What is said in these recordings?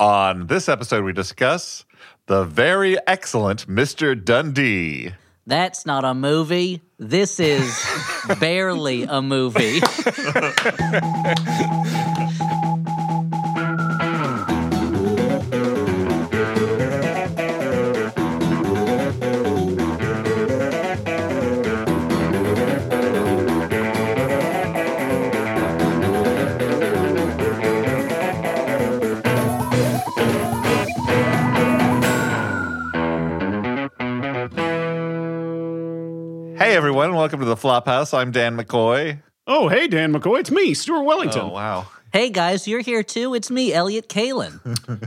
On this episode, we discuss the very excellent Mr. Dundee. That's not a movie. This is barely a movie. Flophouse. I'm Dan McCoy. Oh, hey, Dan McCoy. It's me, Stuart Wellington. Oh, wow. hey guys, you're here too. It's me, Elliot Kalin.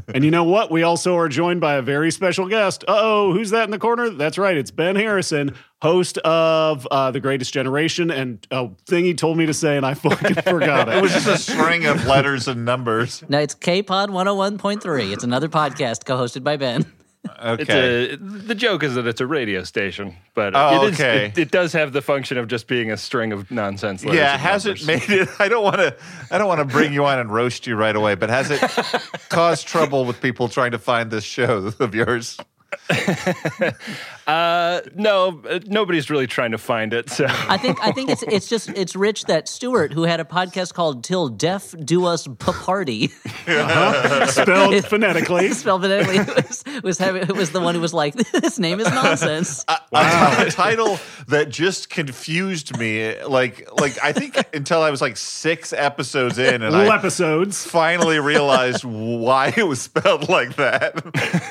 And you know what? We also are joined by a very special guest. Uh oh, who's that in the corner? That's right. It's Ben Harrison, host of uh, The Greatest Generation. And a thing he told me to say, and I fucking forgot It it. was just a string of letters and numbers. No, it's K-Pod 101.3. It's another podcast co-hosted by Ben. Okay. A, the joke is that it's a radio station, but Oh, it, is, okay. it, it does have the function of just being a string of nonsense. letters yeah, and has it made it? I don't want to. I don't want to bring you on and roast you right away, but has it caused trouble with people trying to find this show of yours? Uh, no, nobody's really trying to find it. So I think I think it's it's just it's rich that Stuart, who had a podcast called "Till Death Do Us P- Party," Spelled phonetically. spelled phonetically, was was, having, was the one who was like, "This name is nonsense." a, a title that just confused me. Like, like I think until I was like six episodes in, and I episodes. finally realized why it was spelled like that.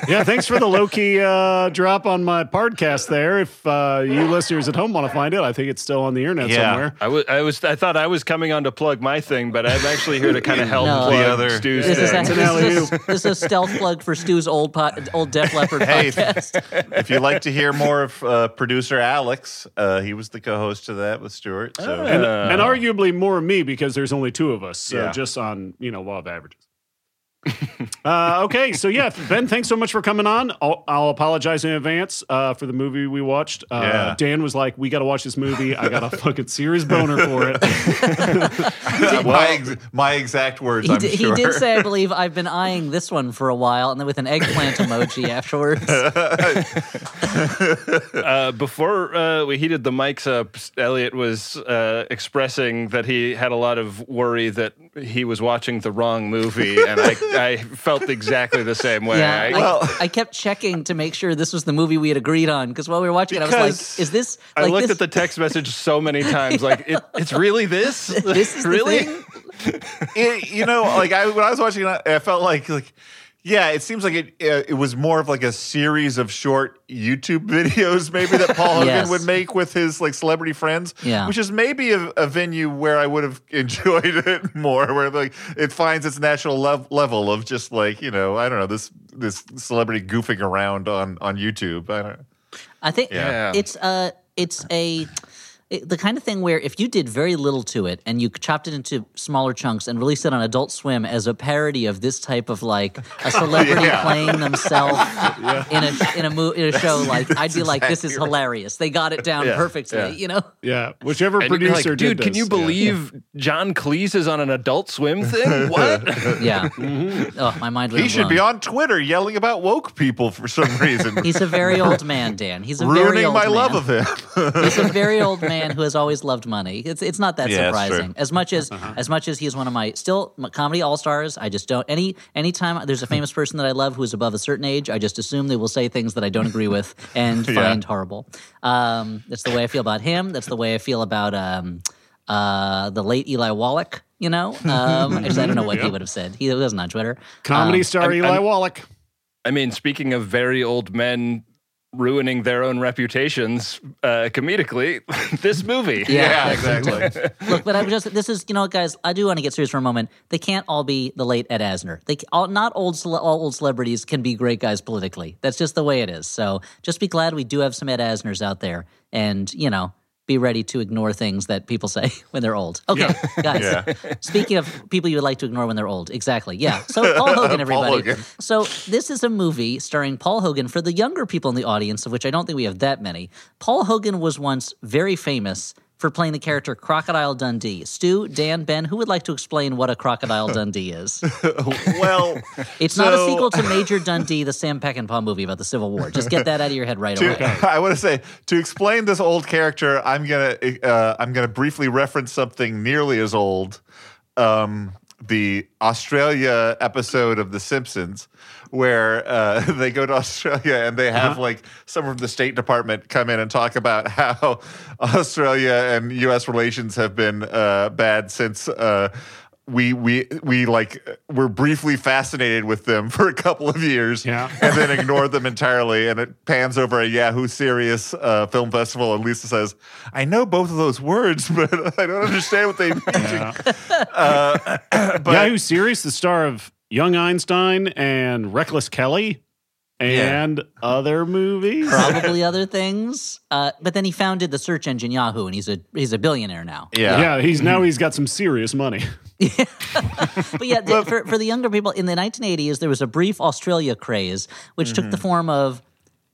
Yeah, thanks for the low key uh, drop on my podcast there. If uh, you listeners at home want to find it, I think it's still on the internet Yeah. somewhere. I was, I was, I thought I was coming on to plug my thing, but I'm actually here to kind of help No. plug The other- Stu's This is, thing. a, this, is a, this is a stealth plug for Stu's old po- old Def Leppard Hey. podcast. if you'd like to hear more of uh, producer Alex, uh, he was the co-host of that with Stuart. So And, and arguably more me because there's only two of us. So Yeah. just on, you know, law of averages. uh, okay, so yeah, Ben, thanks so much for coming on. I'll, I'll apologize in advance uh, for the movie we watched. Uh, Yeah. Dan was like, "We got to watch this movie. I got a fucking serious boner for it." my ex- my exact words, He, I'm did, he did say, I believe, I've been eyeing this one for a while, and then with an eggplant emoji afterwards. Uh, before uh, we heated the mics up, Elliot was uh, expressing that he had a lot of worry that he was watching the wrong movie, and I, I felt exactly the same way. Yeah, I- I, Well- I kept checking to make sure this was the movie we had agreed on because while we were watching it, I was like, "Is this?" I looked this, at the text message so many times, like it, it's really this. This is the really. thing? it, you know, like I when I was watching it, I felt like like yeah, it seems like it uh, it was more of like a series of short YouTube videos maybe that Paul Hogan Yes. would make with his like celebrity friends, Yeah. which is maybe a, a venue where I would have enjoyed it more, where like it finds its natural lev- level of just like you know I don't know this this celebrity goofing around on on YouTube. I don't. I think Yeah. it's a it's a it- the kind of thing where if you did very little to it and you chopped it into smaller chunks and released it on Adult Swim as a parody of this type of like a celebrity Yeah. playing themselves in a in a mo- in a show, like I'd be like, this is right. hilarious. They got it down Yeah, perfectly, yeah. you know. yeah, whichever And producer like, did dude, can this." you Yeah. believe John Cleese is on an Adult Swim thing? What? Yeah. Mm-hmm. Oh, my mind He should be on Twitter yelling about woke people for some reason, He's a very old man, Dan. He's a very ruining old my man. love of him. He's a very old man who has always loved money. It's it's not that Yeah, surprising. As much as Uh-huh. as much as he's one of my still m- comedy all stars. I just don't any anytime there's a famous person that I love who is above a certain age. I just assume they will say things that I don't agree with and Yeah. find horrible. Um, that's the way I feel about him. That's the way I feel about um, uh, the late Eli Wallach. You know, um, I, I don't know what he would have said. He wasn't on Twitter. comedy Um, star I'm- Eli I'm- Wallach? I mean, speaking of very old men ruining their own reputations uh, comedically, this movie. yeah, exactly. Look, but I was just this is you know, guys. I do want to get serious for a moment. They can't all be the late Ed Asner. They all not old all old celebrities can be great guys politically. That's just the way it is. So just be glad we do have some Ed Asners out there, and you know. Be ready to ignore things that people say when they're old. Okay, guys. Yeah. Speaking of people you would like to ignore when they're old, exactly. Yeah. So Paul Hogan, everybody. Hogan. So this is a movie starring Paul Hogan for the younger people in the audience, of which I don't think we have that many. Paul Hogan was once very famous for playing the character Crocodile Dundee. Stu, Dan, Ben, who would like to explain what a Crocodile Dundee is? well, It's not a sequel to Major Dundee, the Sam Peckinpah movie about the Civil War. Just get that out of your head right to, away. I want to say to explain this old character, I'm gonna uh, I'm gonna briefly reference something nearly as old, um, the Australia episode of The Simpsons, where uh, they go to Australia and they have like someone from the State Department come in and talk about how Australia and U.S. relations have been uh, bad since. Uh, we we we like were briefly fascinated with them for a couple of years, Yeah. and then ignored them entirely. And it pans over a Yahoo Serious uh, Film Festival, and Lisa says, "I know both of those words, but I don't understand what they mean." Uh, but Yahoo Serious, the star of Young Einstein and Reckless Kelly and other movies. Probably other things. Uh, but then he founded the search engine Yahoo, and he's a he's a billionaire now. yeah, Yeah, he's now he's got some serious money. But yeah, the, for, for the younger people, in the 1980s, there was a brief Australia craze, which took the form of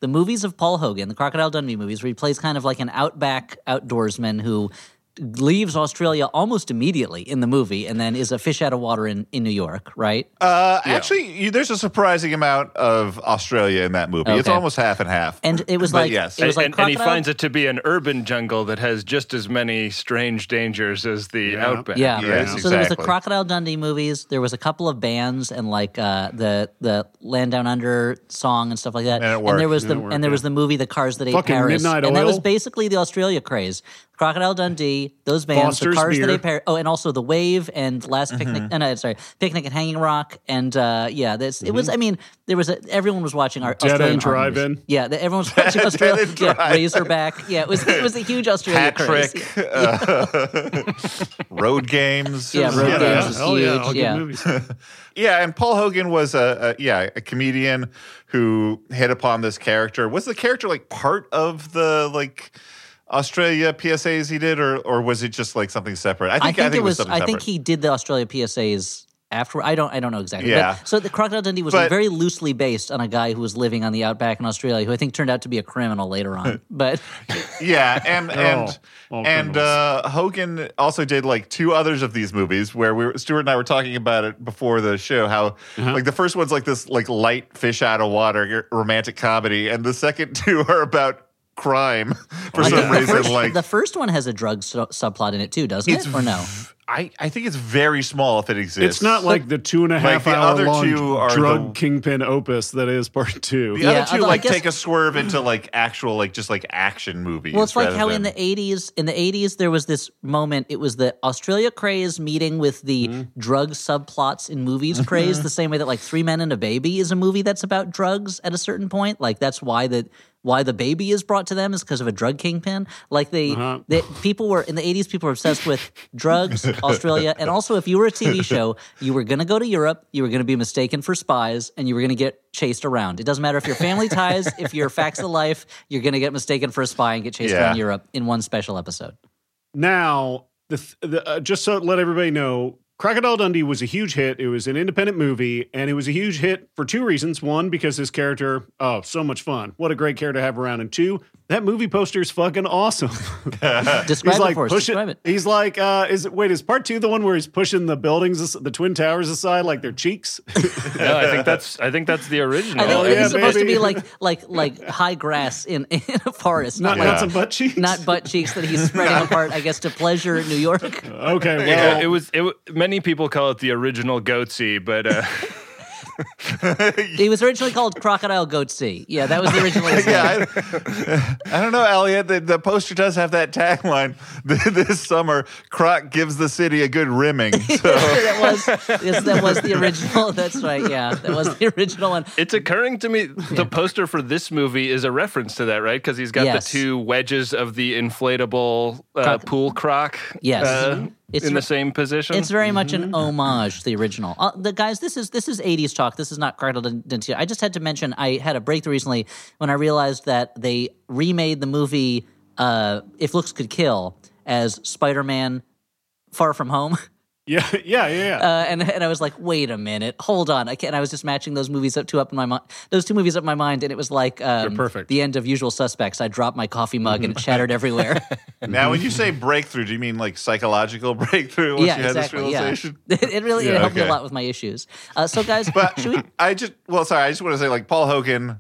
the movies of Paul Hogan, the Crocodile Dundee movies, where he plays kind of like an outback outdoorsman who leaves Australia almost immediately in the movie and then is a fish out of water in, in New York, right? Uh, Actually, you, there's a surprising amount of Australia in that movie. It's almost half and half. And it was But like yes. it was like and, and he finds it to be an urban jungle that has just as many strange dangers as the Yeah. outback. Yeah. Yes, So there was the. Crocodile Dundee movies. There was a couple of bands and like uh, the the Land Down Under song and stuff like that. And it worked. there was And the it worked, and there was the movie The Cars That Ate Fucking Paris. Midnight and that was basically the Australia craze. Crocodile Dundee, those bands, Foster's The Cars That Beer. Ate Paris. Oh, and also The Wave and Last Mm-hmm. Picnic. uh, no, sorry, Picnic at Hanging Rock. And uh, yeah, this it was. I mean, there was a, everyone was watching our Mm-hmm. Dead Australian End movies. Drive-In. Yeah, the, everyone was watching Australia. End Yeah, Razorback. Yeah, it was it was a huge Australia craze. Patrick, uh, road games. Yeah, Road yeah, Games yeah. yeah, huge, yeah. Yeah, and Paul Hogan was a, a yeah a comedian who hit upon this character. Was the character like part of the like Australia PSAs he did, or or was it just like something separate? I think, it was. something I think separate. he did the Australia PSAs after. I don't. I don't know exactly. Yeah. But, so the Crocodile Dundee was But- very loosely based on a guy who was living on the outback in Australia, who I think turned out to be a criminal later on. But Yeah, and and all and uh, Hogan also did like two others of these movies where we were, Stuart and I were talking about it before the show. How Uh-huh. like the first one's like this like light fish out of water romantic comedy, and the second two are about crime for I some the reason. first, like the first one has a drug su- subplot in it too, doesn't It's it? Or no? I I think it's very small if it exists. It's not like the two and a half the hour other long two are drug the- kingpin opus that is part two. The Yeah, other two although like guess- take a swerve into like actual like just like action movies. Well, it's like how than- in the '80s, in the '80s, there was this moment. It was the Australia craze meeting with the Mm-hmm. drug subplots in movies craze. the same way that like Three Men and a Baby is a movie that's about drugs at a certain point. Like that's why the why the baby is brought to them is because of a drug kingpin. Like they, Uh-huh. they people were in the '80s. People were obsessed with drugs, Australia, and also if you were a TV show, you were going to go to Europe. You were going to be mistaken for spies, and you were going to get chased around. It doesn't matter if you're family ties, if you're facts of life, you're going to get mistaken for a spy and get chased Yeah. around Europe in one special episode. Now, the, th- the uh, just so let everybody know, Crocodile Dundee was a huge hit. It was an independent movie, and it was a huge hit for two reasons. One, because his character, oh, so much fun. What a great character to have around. And two, that movie poster is fucking awesome. Describe he's it like for us. pushing. Describe it. He's like, uh, is it, wait, is part two the one where he's pushing the buildings, the twin towers aside like their cheeks? No, I think that's I think that's the original. I think Oh, it's yeah, supposed to be like like like high grass in, in a forest, not, not not like some butt cheeks. not butt cheeks that he's spreading apart. I guess to pleasure New York. okay. Well, Yeah, it was. It, many people call it the original goatse, but uh, He was originally called Crocodile Goat Sea. Yeah, that was the original. yeah, I, I don't know, Elliot. The, the poster does have that tagline: "This summer, Croc gives the city a good rimming." So that was yes, that was the original. That's right. Yeah, that was the original one. it's occurring to me the poster for this movie is a reference to that, right? Because he's got Yes. the two wedges of the inflatable uh, Croc- pool croc. Yes. uh, Mhm. It's in re- the same position. It's very much Mm-hmm. an homage to the original. Uh, the guys, this is this is '80s talk. This is not Crocodile Dundee. I just had to mention I had a breakthrough recently when I realized that they remade the movie uh, "If Looks Could Kill" as Spider-Man: Far From Home. Yeah, yeah, yeah. yeah. Uh, and and I was like, wait a minute, hold on. I can't. I was just matching those movies up two up in my mind, those two movies up in my mind, and it was like um, perfect. The end of Usual Suspects. I dropped my coffee mug and it shattered everywhere. Now, when you say breakthrough, do you mean like psychological breakthrough? Once yeah, you had exactly. this Yeah, realization? it, it really it Yeah, helped me a lot with my issues. Uh, so, guys, But should we? I just well, sorry, I just want to say like Paul Hogan,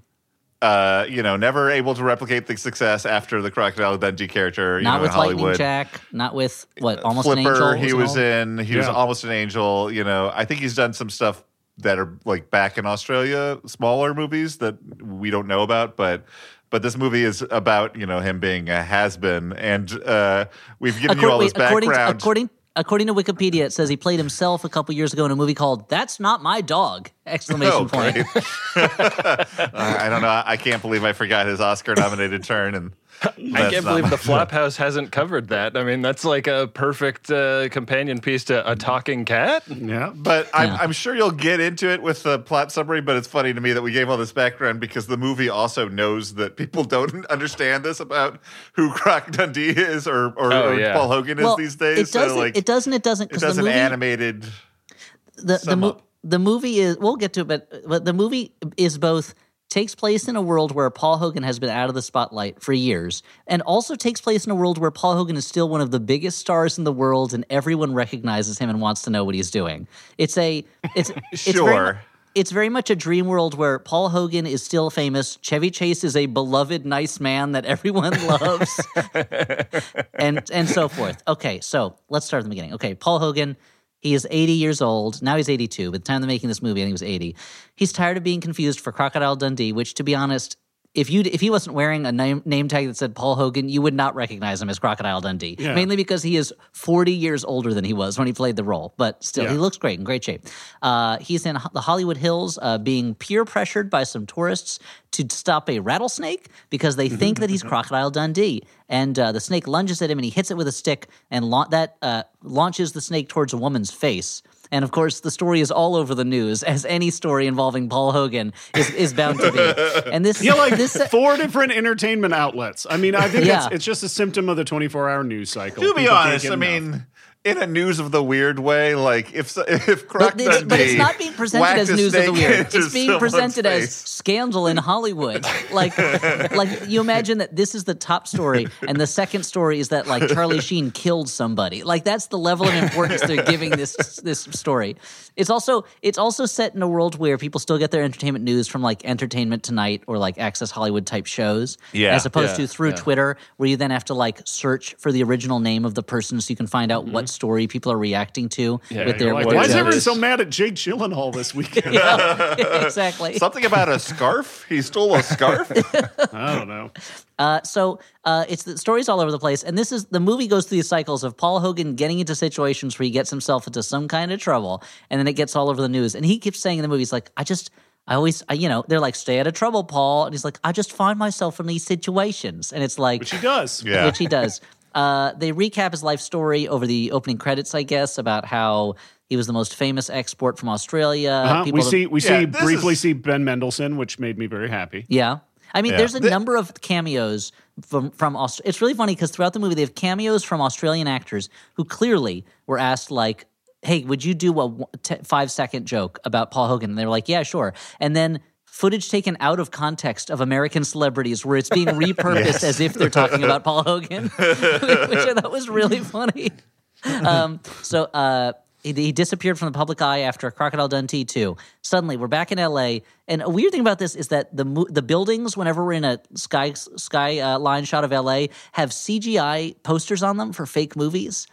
uh, you know, never able to replicate the success after the Crocodile Dundee character. You Not know, with in Lightning Jack. Not with what? Almost an angel. he was all? in. He was almost an angel. You know, I think he's done some stuff that are like back in Australia, smaller movies that we don't know about, but. But this movie is about you know him being a has been, and uh, we've given you all this wait, according, to, background. according according to Wikipedia, it says he played himself a couple years ago in a movie called "That's Not My Dog!" Exclamation Oh, point. I don't know. I can't believe I forgot his Oscar-nominated turn, and I can't believe the Flophouse hasn't covered that. I mean, that's like a perfect uh, companion piece to a talking cat. yeah. But I'm, Yeah. I'm sure you'll get into it with the plot summary. But it's funny to me that we gave all this background because the movie also knows that people don't understand this about who Croc Dundee is or, or, Oh, or yeah. Paul Hogan is Well, these days. it doesn't. so like it doesn't. It doesn't. it Because does the movie, animated. the the, mo- the movie is. We'll get to it, but but the movie is both takes place in a world where Paul Hogan has been out of the spotlight for years, and also takes place in a world where Paul Hogan is still one of the biggest stars in the world, and everyone recognizes him and wants to know what he's doing. It's a. It's It's very, Sure. it's very much a dream world where Paul Hogan is still famous. Chevy Chase is a beloved, nice man that everyone loves, and and so forth. Okay, so let's start at the beginning. Okay, Paul Hogan, he is 80 years old. Now he's 82. By the time they're making this movie, I think he was 80. He's tired of being confused for Crocodile Dundee, which, to be honest, if you if he wasn't wearing a name name tag that said Paul Hogan, you would not recognize him as Crocodile Dundee. Yeah. Mainly because he is 40 years older than he was when he played the role, but still, Yeah. he looks great in great shape. Uh, he's in the Hollywood Hills, uh, being peer pressured by some tourists to stop a rattlesnake because they think that he's Crocodile Dundee. And uh, the snake lunges at him and he hits it with a stick, and la- that uh, launches the snake towards a woman's face. And of course, the story is all over the news, as any story involving Paul Hogan is, is bound to be. And this, Yeah, like this, four different entertainment outlets. I mean, I think Yeah. it's, it's just a symptom of the 24 hour news cycle. To be People honest, I enough. mean, in a news of the weird way, like if so- if Croc But it's, but it's not being presented as news of the weird. It's being someone's presented as scandal in Hollywood. Like, like you imagine that this is the top story, and the second story is that like Charlie Sheen killed somebody. Like that's the level of importance they're giving this this story. It's also it's also set in a world where people still get their entertainment news from like Entertainment Tonight or like Access Hollywood type shows, Yeah, as opposed yeah, to through yeah. Twitter, where you then have to like search for the original name of the person so you can find out what story people are reacting to Yeah, with their like, Why is everyone so mad at Jake Gyllenhaal this weekend? yeah, exactly. something about a scarf. He stole a scarf. I don't know. Uh, so uh, it's the stories all over the place, and this is the movie goes through these cycles of Paul Hogan getting into situations where he gets himself into some kind of trouble, and then it gets all over the news. And he keeps saying in the movie, he's like, "I just." I always, I, you know, they're like, stay out of trouble, Paul. And he's like, I just find myself in these situations. And it's like, Which he does. Yeah. which he does. Uh, they recap his life story over the opening credits, I guess, about how he was the most famous export from Australia. Uh-huh. We see we Yeah, see briefly is- see Ben Mendelsohn, which made me very happy. Yeah. I mean, Yeah. there's a The- number of cameos from from Aust- It's really funny because throughout the movie they have cameos from Australian actors who clearly were asked like, "Hey, would you do a five second joke about Paul Hogan?" And they were like, "Yeah, sure." And then footage taken out of context of American celebrities where it's being repurposed as if they're talking about Paul Hogan, which I thought was really funny. Um, so uh, he, he disappeared from the public eye after Crocodile Dundee 2. Suddenly, we're back in LA. And a weird thing about this is that the the buildings, whenever we're in a sky sky uh, line shot of LA, have CGI posters on them for fake movies,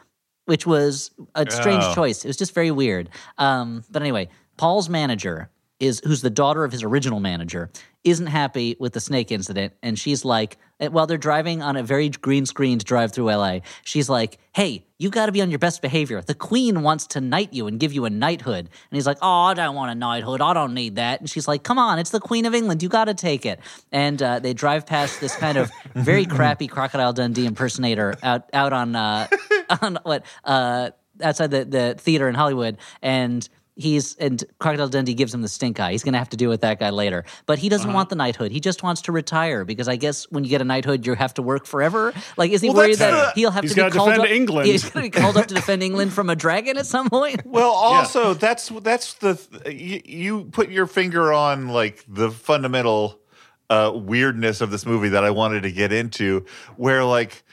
which was a strange Oh. choice. It was just very weird. Um, but anyway, Paul's manager is who's the daughter of his original manager isn't happy with the snake incident. And she's like while they're driving on a very green screened drive through LA she's like hey you got to be on your best behavior. The queen wants to knight you and give you a knighthood. And he's like oh I don't want a knighthood. I don't need that. And she's like come on it's the queen of England. You got to take it. And uh, they drive past this kind of very crappy crocodile Dundee impersonator out out on uh, on what uh, outside the, the theater in Hollywood. And he's and Crocodile Dundee gives him the stink eye. He's going to have to deal with that guy later. But he doesn't want the knighthood. He just wants to retire because I guess when you get a knighthood, you have to work forever. Like, is he Well, worried that the- he'll have to be called defend up? England. He's going to be called up to defend England from a dragon at some point. Well, also that's that's the you, you put your finger on like the fundamental uh, weirdness of this movie that I wanted to get into, where like.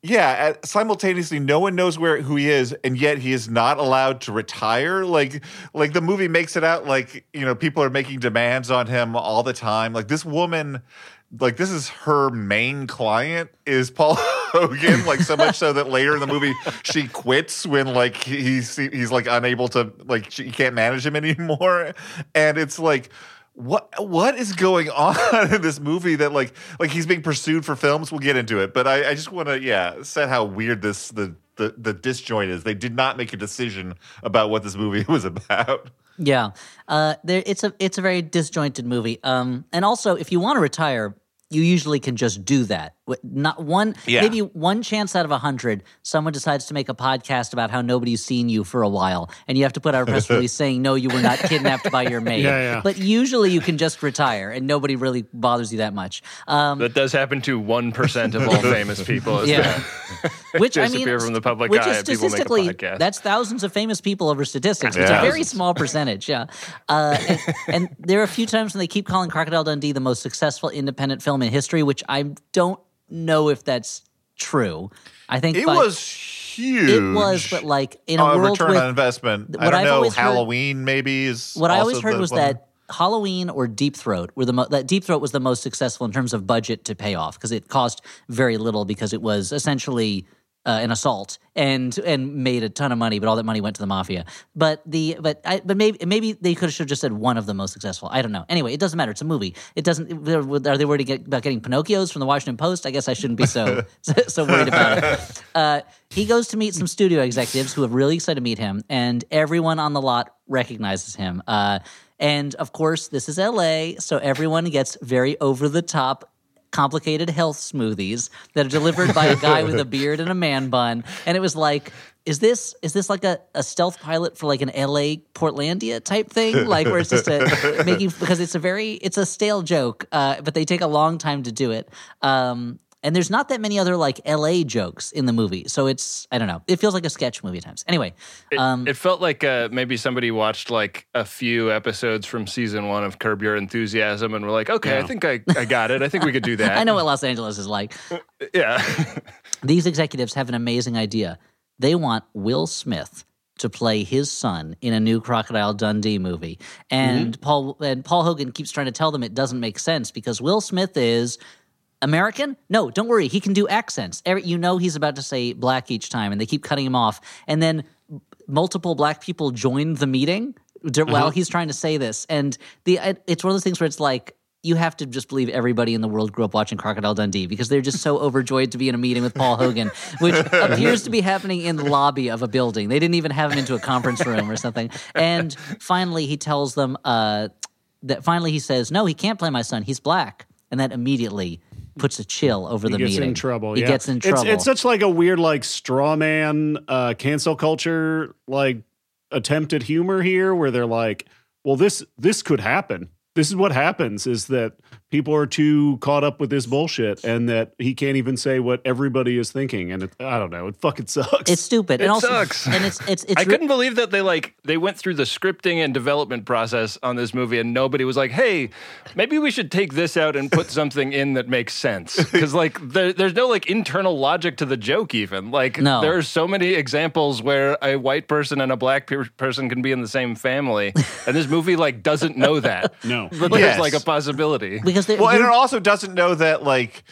Yeah, simultaneously, no one knows where who he is, and yet he is not allowed to retire. Like, like the movie makes it out like you know people are making demands on him all the time. Like this woman, like this is her main client is Paul Hogan. Like so much so that later in the movie she quits when like he's he's like unable to like she can't manage him anymore, and it's like what what is going on in this movie that like like he's being pursued for films? We'll get into it but i, I just want to yeah set how weird this the, the the disjoint is. They did not make a decision about what this movie was about. Yeah, uh, there, it's a it's a very disjointed movie. Um, and also, if you want to retire, you usually can just do that. Not one, Yeah. maybe one chance out of a hundred, someone decides to make a podcast about how nobody's seen you for a while, and you have to put out a press release saying no, you were not kidnapped by your maid. Yeah, yeah. But usually, you can just retire, and nobody really bothers you that much. Um, That does happen to one percent of all famous people. Yeah. which I mean, from the public which eye is and people make a statistically podcast. that's thousands of famous people over statistics. It's a very small percentage, yeah. Uh, and, and there are a few times when they keep calling Crocodile Dundee the most successful independent film in history, which I don't know if that's true. I think it by- was huge it was, but like in a uh, world return with on investment i what don't I've know always heard- halloween maybe is what I always heard was one- that Halloween or Deep Throat were the mo- that Deep Throat was the most successful in terms of budget to pay off because it cost very little because it was essentially uh, an assault and and made a ton of money, but all that money went to the mafia. But the but I, but maybe maybe they could have just said one of the most successful. I don't know. Anyway, it doesn't matter. It's a movie. It doesn't. Are they worried get, about getting Pinocchios from the Washington Post? I guess I shouldn't be so so worried about it. Uh, he goes to meet some studio executives who are really excited to meet him, and everyone on the lot recognizes him. Uh, and of course, this is LA, so everyone gets very over the top. Complicated health smoothies that are delivered by a guy with a beard and a man bun, and it was like, is this is this like a, a stealth pilot for like an LA Portlandia type thing, like where it's just a making because it's a very it's a stale joke, uh, but they take a long time to do it. Um, and there's not that many other like LA jokes in the movie, so it's I don't know. It feels like a sketch movie at times. Anyway, It, um, it felt like uh, maybe somebody watched like a few episodes from season one of Curb Your Enthusiasm and were like, okay, I think I, I got it. I think we could do that. I know what Los Angeles is like. Yeah. These executives have an amazing idea. They want Will Smith to play his son in a new Crocodile Dundee movie. And Paul and Paul Hogan keeps trying to tell them it doesn't make sense because Will Smith is American? No, don't worry. He can do accents. Every, you know he's about to say black each time, and they keep cutting him off. And then multiple black people join the meeting d- while he's trying to say this. And the it's one of those things where it's like you have to just believe everybody in the world grew up watching Crocodile Dundee because they're just so overjoyed to be in a meeting with Paul Hogan, which appears to be happening in the lobby of a building. They didn't even have him into a conference room or something. And finally, he tells them uh, that finally he says, "No, he can't play my son. He's black," and that immediately puts a chill over He the gets meeting. in trouble. He yeah. gets in trouble. It's, such like a weird, like straw man, uh, cancel culture, like attempted humor here, where they're like, "Well, this this could happen. This is what happens: is that people are too caught up with this bullshit, and that he can't even say what everybody is thinking. And it, I don't know, it fucking sucks. It's stupid. It and also, sucks. And it's it's it's I re- couldn't believe that they like they went through the scripting and development process on this movie and nobody was like, "Hey, maybe we should take this out and put something in that makes sense." Because like there, there's no like internal logic to the joke even. Like No. there are so many examples where a white person and a black pe- person can be in the same family, and this movie like doesn't know that. no. But there's like a possibility. because they, Well, and it also doesn't know that like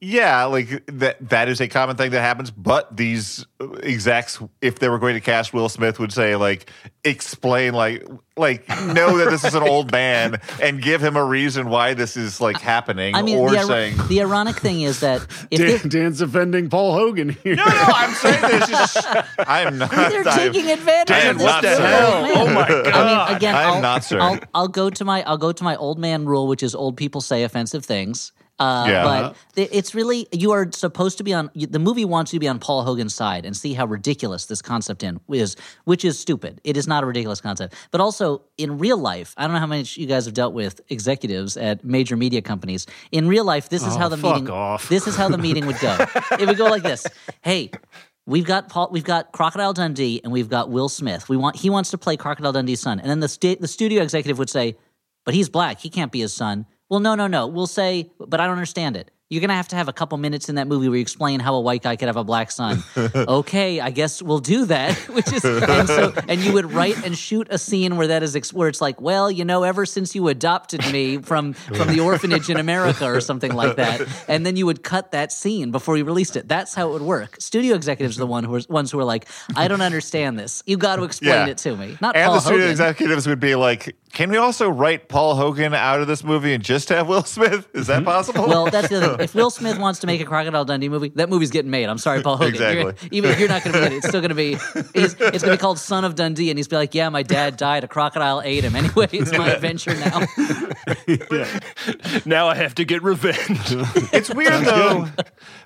yeah, like that that is a common thing that happens, but these execs if they were going to cast Will Smith would say like explain like like know that this is an old man and give him a reason why this is like happening I mean, or the, saying the ironic thing is that if Dan, they, Dan's defending Paul Hogan here. No, no, I'm saying this is I'm not they're I'm- taking advantage Dan, of this what the hell? old man. Oh my I God. mean, again, I'm I'll, not, sir. I'll, I'll go to my I'll go to my old man rule, which is old people say offensive things. Uh, Yeah. But th- it's really you are supposed to be on the movie wants you to be on Paul Hogan's side and see how ridiculous this concept in is, which is stupid. It is not a ridiculous concept. But also in real life, I don't know how much you guys have dealt with executives at major media companies. In real life, this is Oh, how the meeting off. this is how the meeting would go. it would go like this: Hey. We've got Paul. We've got Crocodile Dundee, and we've got Will Smith. We want he wants to play Crocodile Dundee's son, and then the sta- the studio executive would say, "But he's black. He can't be his son." Well, no, no, no. We'll say, "But I don't understand it." You're gonna have to have a couple minutes in that movie where you explain how a white guy could have a black son. okay, I guess we'll do that. Which is and so and you would write and shoot a scene where that is where it's like, well, you know, ever since you adopted me from from the orphanage in America or something like that, and then you would cut that scene before you released it. That's how it would work. Studio executives are the one who are, ones who are like, I don't understand this. You got to explain Yeah. it to me. Not And Paul the studio Hogan. executives would be like, "Can we also write Paul Hogan out of this movie and just have Will Smith? Is that mm-hmm. possible?" Well, that's the other thing. If Will Smith wants to make a Crocodile Dundee movie, that movie's getting made. I'm sorry, Paul Hogan. You're- Exactly. even if you're not going to be in it, it's still going to be. It's, it's going to be called Son of Dundee, and he's be like, "Yeah, my dad died. A crocodile ate him. Anyway, it's my adventure now." yeah. Now I have to get revenge. it's weird though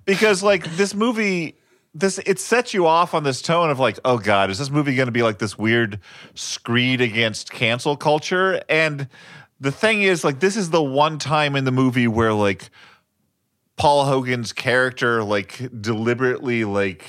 because like this movie this it sets you off on this tone of like oh god is this movie going to be like this weird screed against cancel culture and the thing is like this is the one time in the movie where like paul hogan's character like deliberately like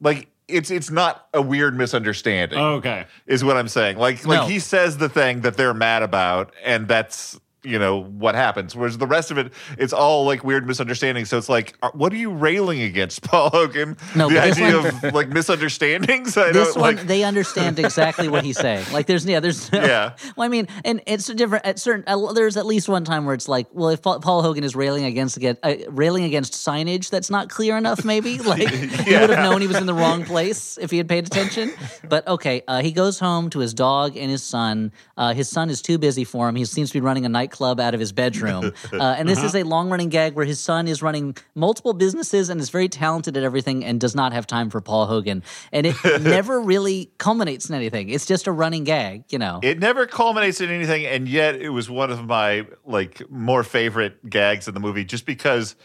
like it's it's not a weird misunderstanding oh, Okay. is what I'm saying. Like like No. he says the thing that they're mad about, and that's you know what happens. Whereas the rest of it, it's all like weird misunderstandings. So it's like, are- what are you railing against, Paul Hogan? No, the idea one- of like misunderstandings. I this don't one, like. they understand exactly what he's saying. Like, there's yeah, there's no, Yeah. Well, I mean, and it's a different. At certain, uh, there's at least one time where it's like, well, if Paul, Hogan is railing against against uh, railing against signage that's not clear enough, maybe like he would have known he was in the wrong place if he had paid attention. But okay, uh, he goes home to his dog and his son. Uh, his son is too busy for him. He seems to be running a nightclub out of his bedroom. Uh, and this is a long running gag where his son is running multiple businesses and is very talented at everything and does not have time for Paul Hogan. And it never really culminates in anything. It's just a running gag, you know. it never culminates in anything, and yet it was one of my like more favorite gags in the movie, just because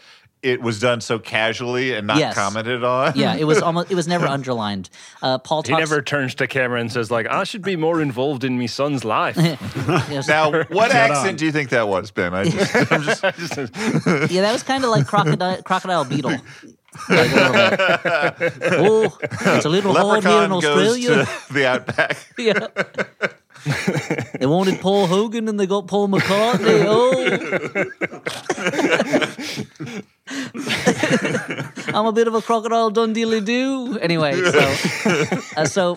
it was done so casually and not Yes. commented on. yeah, it was almost it was never underlined. Uh, Paul he never turns to camera and says like, "I should be more involved in me son's life." yes. Now, what Dead accent on. do you think that was, Ben? I just, I'm just Yeah, that was kind of like crocodile crocodile beetle. Like a little bit. oh, it's a little hard here in Leprechaun goes Australia. to the outback. Yeah. they wanted Paul Hogan and they got Paul McCartney. Oh. I'm a bit of a crocodile Dundee doo. Anyway, so uh, so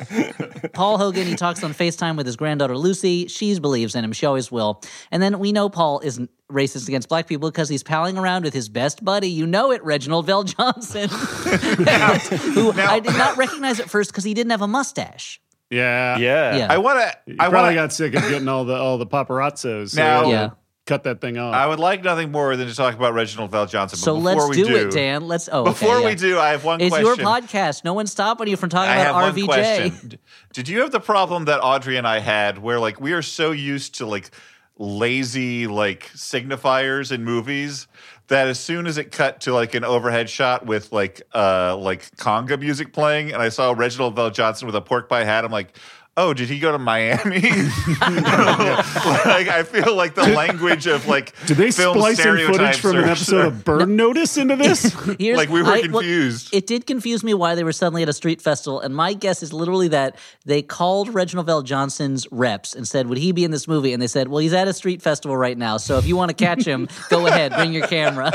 Paul Hogan he talks on FaceTime with his granddaughter Lucy. She believes in him. She always will. And then we know Paul isn't racist against black people because he's palling around with his best buddy. You know it, Reginald VelJohnson, who I did not recognize at first because he didn't have a mustache. Yeah. yeah. Yeah. I want to. I probably want to. got sick of getting all the all the paparazzos. So Now- Yeah. Cut that thing off. I would like nothing more than to talk about Reginald VelJohnson. But So before let's we do, do, it, Dan. Let's. Oh, okay, Before yeah. we do, I have one It's question. your podcast. No one's stopping you from talking I have about one RVJ. question. Did you have the problem that Audrey and I had, where like we are so used to like lazy like signifiers in movies that as soon as it cut to like an overhead shot with like uh like conga music playing, and I saw Reginald VelJohnson with a pork pie hat, I'm like. Oh, did he go to Miami? like I feel like the language of like Did they film splice in footage from an are- episode of Burn Notice into this? Here's- like we were I- well, confused. it did confuse me why they were suddenly at a street festival, and my guess is literally that they called Reginald VelJohnson's reps and said, "Would he be in this movie?" And they said, "Well, he's at a street festival right now, so if you want to catch him, go ahead, bring your camera."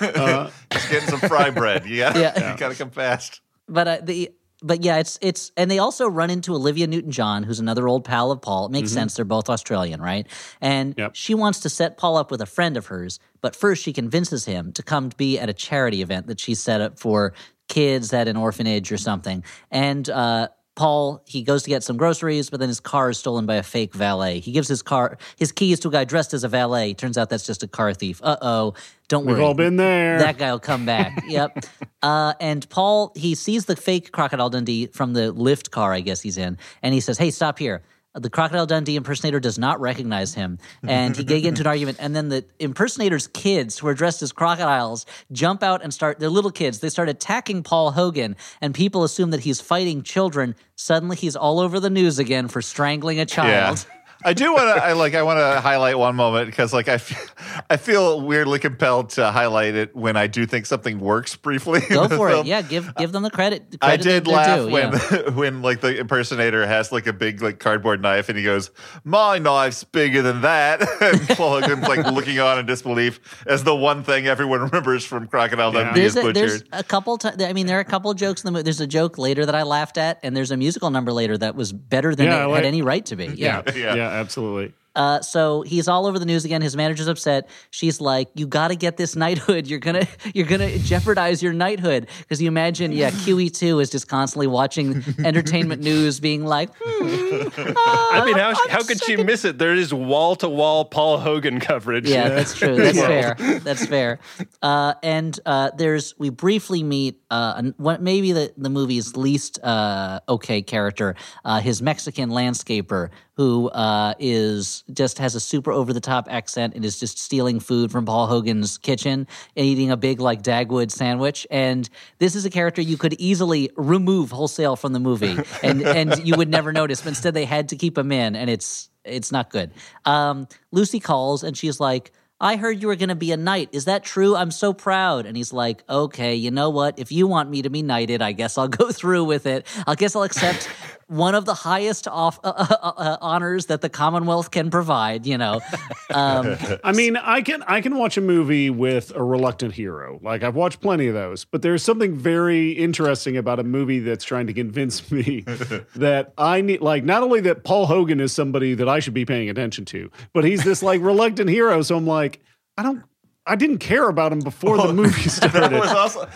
Just getting some fry bread. You gotta, Yeah. you gotta come fast. But uh, the but yeah, it's it's and they also run into Olivia Newton John, who's another old pal of Paul. It makes sense; they're both Australian, right? And Yep. she wants to set Paul up with a friend of hers, but first she convinces him to come to be at a charity event that she set up for kids at an orphanage or something. And uh, Paul he goes to get some groceries, but then his car is stolen by a fake valet. He gives his car his keys to a guy dressed as a valet. Turns out that's just a car thief. Uh oh! Don't worry. We've all been there. That guy will come back. yep. Uh, and Paul, he sees the fake Crocodile Dundee from the lift car, I guess he's in, and he says, Hey, stop here. The Crocodile Dundee impersonator does not recognize him, and he get into an argument. And then the impersonator's kids, who are dressed as crocodiles, jump out and start. They're little kids. They start attacking Paul Hogan, and people assume that he's fighting children. Suddenly, he's all over the news again for strangling a child. I do want to. I like. I want to highlight one moment because, like, I feel, I feel weirdly compelled to highlight it when I do think something works briefly. Go for film. it. Yeah, give give them the credit. the I did laugh due, when yeah. when like the impersonator has like a big like cardboard knife and he goes, "My knife's bigger than that," and Paul Hogan's like looking on in disbelief as the one thing everyone remembers from Crocodile Dundee is There's a, butchered. there's a couple. T- I mean, there are a couple jokes in the movie. There's a joke later that I laughed at, and there's a musical number later that was better than Yeah, it I like- had any right to be. Yeah. yeah, Yeah. Absolutely. Uh, so he's all over the news again. His manager's upset. She's like, "You got to get this knighthood. You're gonna, you're gonna jeopardize your knighthood." Because you imagine, yeah, QE two is just constantly watching entertainment news, being like, hmm, I mean, how, how could she miss it? There is wall to wall Paul Hogan coverage. Yeah, that's true. That's fair. That's fair. Uh, and uh, there's we briefly meet uh, what maybe the the movie's least uh, okay character, uh, his Mexican landscaper who uh, is just has a super over the top accent and is just stealing food from Paul Hogan's kitchen and eating a big like Dagwood sandwich. And this is a character you could easily remove wholesale from the movie, and and you would never notice. But instead, they had to keep him in, and it's it's not good. Um, Lucy calls and she's like, I heard you were going to be a knight. Is that true? I'm so proud. And he's like, okay, you know what? If you want me to be knighted, I guess I'll go through with it. I guess I'll accept one of the highest off, uh, uh, uh, honors that the Commonwealth can provide, you know. Um, I mean, I can I can watch a movie with a reluctant hero. Like I've watched plenty of those, but there's something very interesting about a movie that's trying to convince me that I need like not only that Paul Hogan is somebody that I should be paying attention to, but he's this like reluctant hero. So I'm like, I don't I didn't care about him before the movie That started. was also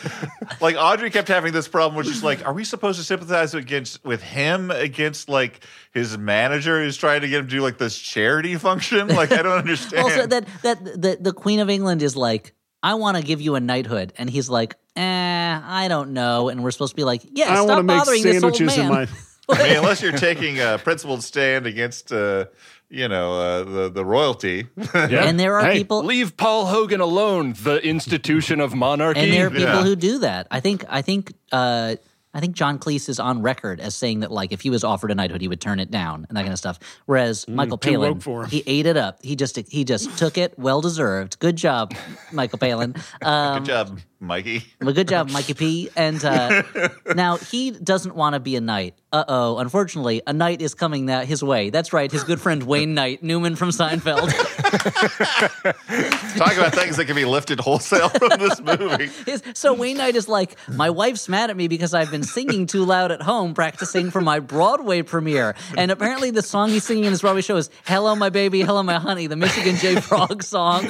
like Audrey kept having this problem, which is like, are we supposed to sympathize against with him against like his manager who's trying to get him to do like this charity function? Like, I don't understand. also, that, that the, the Queen of England is like, I want to give you a knighthood. And he's like, eh, I don't know. And we're supposed to be like, yeah, I stop want to make bothering this old sandwiches in man. my I mean, unless you're taking a principled stand against, uh, you know, uh, the the royalty. Yeah. And there are Hey, people. Leave Paul Hogan alone, the institution of monarchy. and there are people Yeah. who do that. I think I think uh, I think John Cleese is on record as saying that like if he was offered a knighthood, he would turn it down and that kind of stuff. Whereas Michael Palin, for he ate it up. He just he just took it, well deserved. Good job, Michael Palin. Um, Good job, Mikey. well, good job, Mikey P. And uh, now he doesn't want to be a knight. Uh oh. Unfortunately, a knight is coming that his way. That's right. His good friend Wayne Knight, Newman from Seinfeld. Talk about things that can be lifted wholesale from this movie. His- so Wayne Knight is like, my wife's mad at me because I've been singing too loud at home practicing for my Broadway premiere. And apparently the song he's singing in this Broadway show is Hello My Baby, Hello My Honey, the Michigan J Frog song.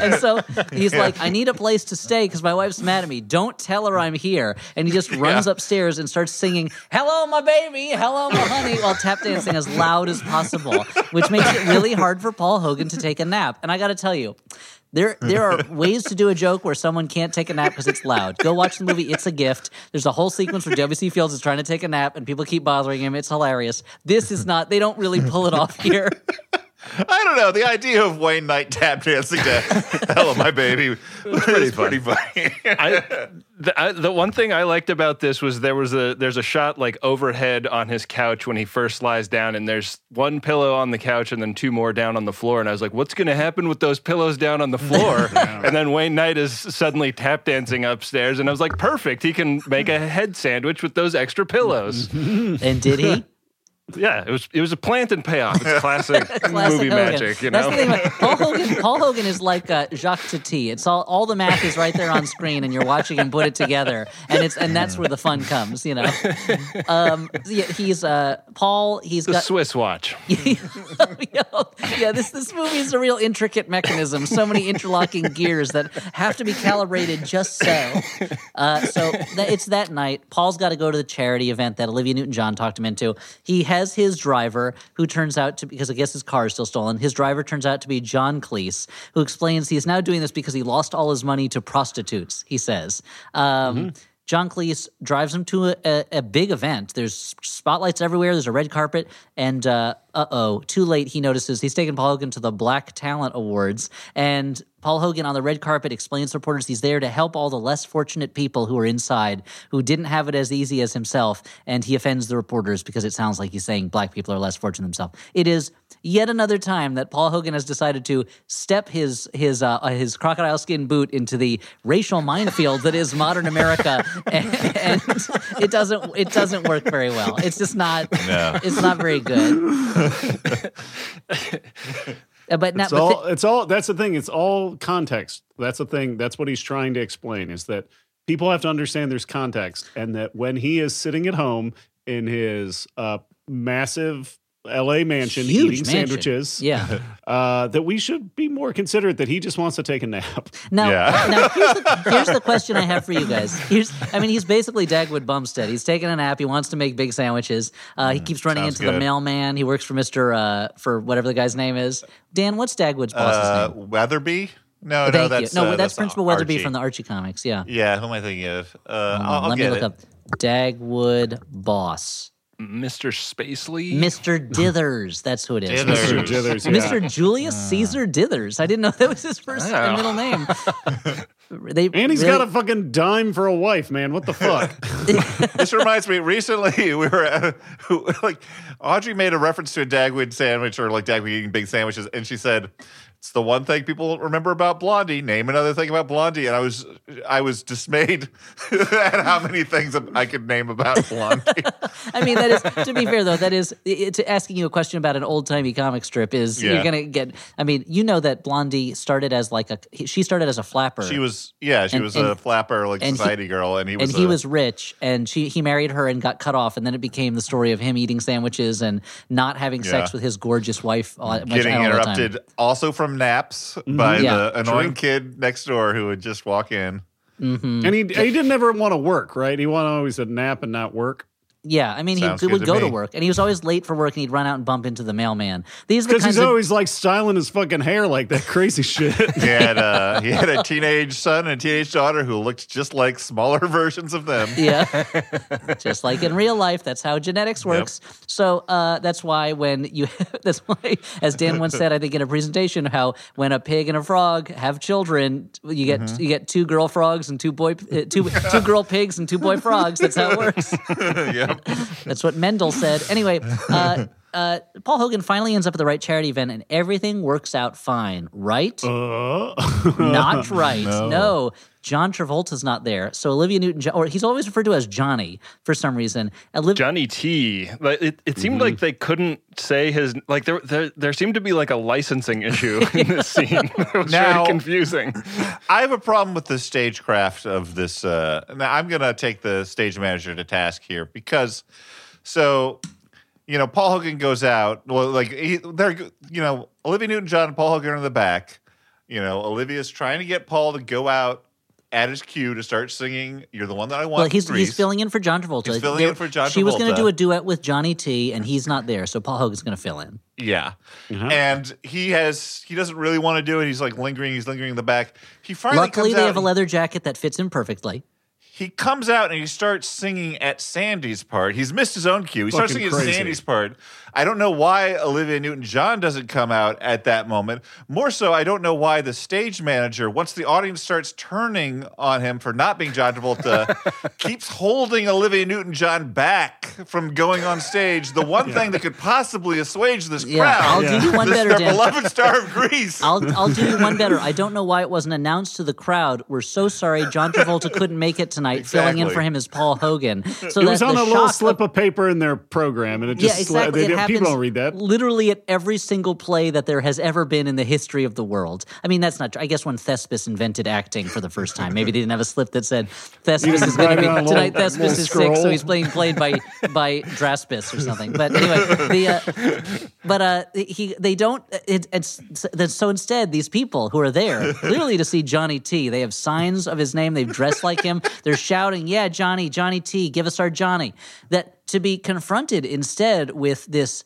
And so he's like, I need a place to stay because my wife's mad at me. Don't tell her I'm here. And he just runs Yeah. upstairs and starts singing Hello My Baby, Hello My Honey while tap dancing as loud as possible, which makes it really hard for Paul Hogan to take a nap. And I got to tell you, there, there are ways to do a joke where someone can't take a nap because it's loud. Go watch the movie It's a Gift. There's a whole sequence where W.C. Fields is trying to take a nap and people keep bothering him. It's hilarious. This is not, they don't really pull it off here. I don't know. The idea of Wayne Knight tap dancing to "Hello, my baby" was pretty, pretty funny. I, the, I, the one thing I liked about this was there was a there's a shot like overhead on his couch when he first lies down, and there's one pillow on the couch and then two more down on the floor. And I was like, what's going to happen with those pillows down on the floor? And then Wayne Knight is suddenly tap dancing upstairs, and I was like, perfect. He can make a head sandwich with those extra pillows. And did he? Yeah, it was it was a plant and payoff. It's classic, Classic movie Hogan. magic, you know. the thing about Paul Hogan. Paul Hogan is like uh, Jacques Tati. It's all all the math is right there on screen, and you're watching him put it together, and it's and that's where the fun comes. You know, um, yeah, he's uh, Paul. He's the got Swiss watch. yeah, this this movie is a real intricate mechanism. So many interlocking gears that have to be calibrated just so. Uh, so that, it's that night. Paul's got to go to the charity event that Olivia Newton-John talked him into. He has his driver, who turns out to because I guess his car is still stolen. His driver turns out to be John Cleese, who explains he's now doing this because he lost all his money to prostitutes. He says. Um, John Cleese drives him to a, a, a big event. There's spotlights everywhere. There's a red carpet, and uh, uh oh, too late. He notices he's taken Paul Hogan to the Black Talent Awards, and Paul Hogan on the red carpet explains to reporters he's there to help all the less fortunate people who are inside who didn't have it as easy as himself, and he offends the reporters because it sounds like he's saying black people are less fortunate themselves. It is yet another time that Paul Hogan has decided to step his his uh, his crocodile skin boot into the racial minefield that is modern America, and, and it doesn't it doesn't work very well. It's just not No. it's not very good. Uh, but not It's but all. It's all. That's the thing. It's all context. That's the thing. That's what he's trying to explain. Is that people have to understand there's context, and that when he is sitting at home in his uh, massive L.A. mansion huge eating mansion. sandwiches, Yeah. uh, that we should be more considerate that he just wants to take a nap. Now, Yeah. now here's, the, here's the question I have for you guys. Here's, I mean, he's basically Dagwood Bumstead. He's taking a nap. He wants to make big sandwiches. Uh, he keeps running sounds into the mailman. He works for Mister uh, for whatever the guy's name is. Dan, what's Dagwood's boss's Uh, name? Weatherbee? No, no, Thank that's you. No, uh, that's, Principal Archie. Weatherbee from the Archie comics. Yeah. Yeah, who am I thinking of? Uh, Hold on, I'll, I'll let me look it. up Dagwood boss. Mr. Spacely. Mr. Dithers. That's who it is. Dithers. Mr. Dithers, yeah. Mr. Julius ah. Caesar Dithers. I didn't know that was his first and middle name. they And he's really- got a fucking dime for a wife, man. What the fuck? this reminds me. Recently, we were at, like Audrey made a reference to a Dagwood sandwich or like Dagwood eating big sandwiches, and she said, "It's the one thing people remember about Blondie. Name another thing about Blondie." And I was, I was dismayed at how many things I could name about Blondie. I mean, that is to be fair though. That is it's asking you a question about an old timey comic strip. Is Yeah. you're gonna get? I mean, you know that Blondie started as like a she started as a flapper. she was, yeah, she And- was a flapper, like and he- society girl, and he was, and he a- was rich, and she he married her and got cut off, and then it became the story of him eating sandwiches and not having sex with his gorgeous wife. Uh, much- getting all the time. interrupted also from naps by Yeah, the annoying true. kid next door who would just walk in. Mm-hmm. and he he didn't ever want to work, right? He wanted always to nap and not work. Yeah, I mean, he Sounds would to go to work, and he was always late for work, and he'd run out and bump into the mailman. These are the Because he's of always like styling his fucking hair like that crazy shit. He had uh, he had a teenage son and a teenage daughter who looked just like smaller versions of them. Yeah. Just like in real life, that's how genetics works. So uh, that's why when you, that's why, as Dan once said, I think in a presentation, how when a pig and a frog have children, you get Mm-hmm. you get two girl frogs and two boy uh, two two girl pigs and two boy frogs. That's how it works. yep. That's what Mendel said. Anyway, uh, uh, Paul Hogan finally ends up at the right charity event, and everything works out fine. Right? Uh, Not right. no. John Travolta's not there. So Olivia Newton, or he's always referred to as Johnny for some reason. Olivia, Johnny T. Like, It, it seemed Mm-hmm. like they couldn't say his like there, there there seemed to be like a licensing issue in this scene. it was Now- very confusing. I have a problem with the stagecraft of this. Uh, now I'm going to take the stage manager to task here because, so, you know, Paul Hogan goes out. Well, like he, they're, you know, Olivia Newton-John and Paul Hogan are in the back. You know, Olivia's trying to get Paul to go out at his cue to start singing. You're the one that I want. well, he's he's filling in for John Travolta. He's filling in for John Travolta. She was going to do a duet with Johnny T, and he's not there, so Paul Hogan's going to fill in. Yeah. Uh-huh. And he has he doesn't really want to do it. He's like lingering, he's lingering in the back. He finally Luckily, comes they out have a leather jacket that fits him perfectly. He comes out and he starts singing at Sandy's part. He's missed his own cue. He starts singing at. Sandy's part. I don't know why Olivia Newton John doesn't come out at that moment. More so, I don't know why the stage manager, once the audience starts turning on him for not being John Travolta, keeps holding Olivia Newton John back from going on stage. The one thing that could possibly assuage this Yeah, crowd. I'll do you one this better, Dan. beloved star of Grease. I'll I'll do you one better. I don't know why it wasn't announced to the crowd. We're so sorry John Travolta couldn't make it tonight. Filling in for him is Paul Hogan. So it that was on the a little slip of, of paper in their program, and it just yeah, just exactly. they it didn't- happens people don't read that. literally at every single play that there has ever been in the history of the world. I mean, that's not. true. I guess when Thespis invented acting for the first time, maybe they didn't have a slip that said Thespis is going to be it little- tonight. Thespis little is sick, so he's being played by by Draspis or something. But anyway, the uh, but uh, he they don't. It, it's so instead these people who are there clearly to see Johnny T. They have signs of his name. They've dressed like him. They're shouting, "Yeah, Johnny, Johnny T. Give us our Johnny." That to be confronted instead with this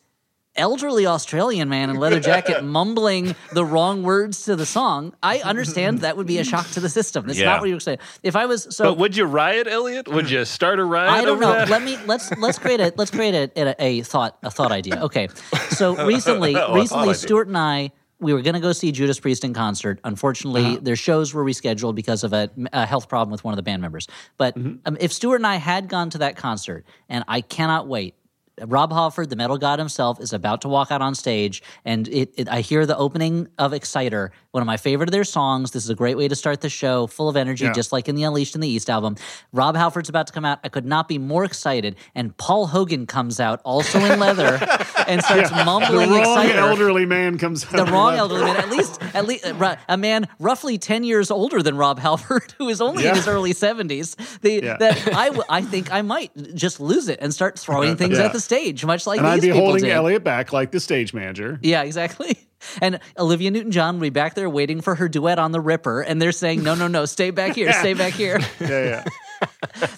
elderly Australian man in leather jacket mumbling the wrong words to the song, I understand that would be a shock to the system. That's Yeah. not what you were saying. If I was so But would you riot, Elliot? Would you start a riot? I don't over know. that? Let me let's let's create a let's create a, a, a thought a thought idea. Okay, so recently Oh, recently. Stuart and I we were going to go see Judas Priest in concert. Unfortunately, Uh-huh. their shows were rescheduled because of a, a health problem with one of the band members. But Mm-hmm. um, if Stuart and I had gone to that concert, and I cannot wait. Rob Halford, the metal god himself, is about to walk out on stage, and it, it, I hear the opening of Exciter, one of my favorite of their songs. This is a great way to start the show, full of energy, Yeah. just like in the Unleashed in the East album. Rob Halford's about to come out. I could not be more excited. And Paul Hogan comes out, also in leather, and starts The mumbling wrong Exciter. elderly man comes. Out. The wrong elderly man, at least, at least a man roughly ten years older than Rob Halford, who is only in his early seventies. The Yeah. that I, I think I might just lose it and start throwing things Yeah. at the stage, much like And these I'd be people holding did. Elliot back like the stage manager. Yeah, exactly. And Olivia Newton John will be back there waiting for her duet on the Ripper, and they're saying, "No, no, no, stay back here, stay back here." Yeah, yeah.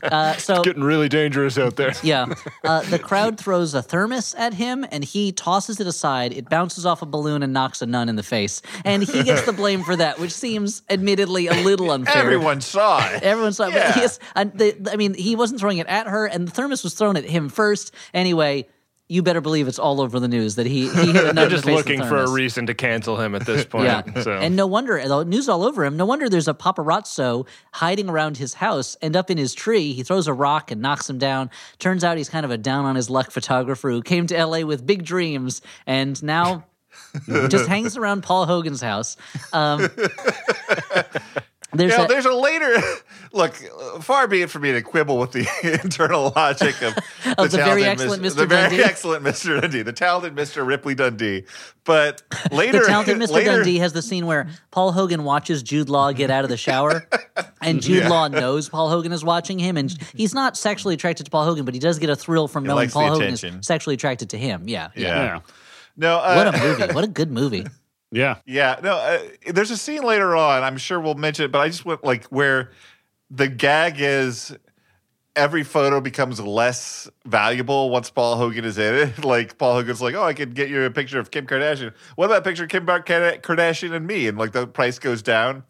Uh, so Getting really dangerous out there. Yeah. Uh, the crowd throws a thermos at him and he tosses it aside. It bounces off a balloon and knocks a nun in the face. And he gets the blame for that, which seems admittedly a little unfair. Everyone saw it. Everyone saw it. Yeah. But yes, and the, I mean, he wasn't throwing it at her, and the thermos was thrown at him first. Anyway, you better believe it's all over the news that he, he hit They're just looking for a reason to cancel him at this point. Yeah, So. and no wonder the news all over him. No wonder there's a paparazzo hiding around his house. and up in his tree. He throws a rock and knocks him down. Turns out he's kind of a down on his luck photographer who came to L.A. with big dreams and now just hangs around Paul Hogan's house. Um, there's You know, a- there's a later look. Far be it for me to quibble with the internal logic of the, Of the very talented excellent Mis- Mr. the very excellent Mr. Dundee, the talented Mr. Ripley Dundee. But later, the talented Mr. later, Dundee has the scene where Paul Hogan watches Jude Law get out of the shower, and Jude Yeah. Law knows Paul Hogan is watching him, and he's not sexually attracted to Paul Hogan, but he does get a thrill from knowing Paul Hogan is sexually attracted to him. Yeah, yeah. Yeah. Yeah. No, uh, What a movie! What a good movie! Yeah. Yeah, no. Uh, there's a scene later on. I'm sure we'll mention it, but I just went like where the gag is. Every photo becomes less valuable once Paul Hogan is in it. Like Paul Hogan's like, "Oh, I could get you a picture of Kim Kardashian. What about a picture of Kim Kardashian and me?" And like the price goes down.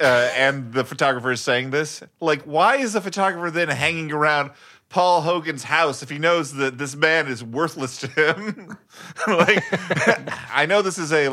Uh, and the photographer is saying this. Like, why is the photographer then hanging around Paul Hogan's house if he knows that this man is worthless to him? like, I know this is a,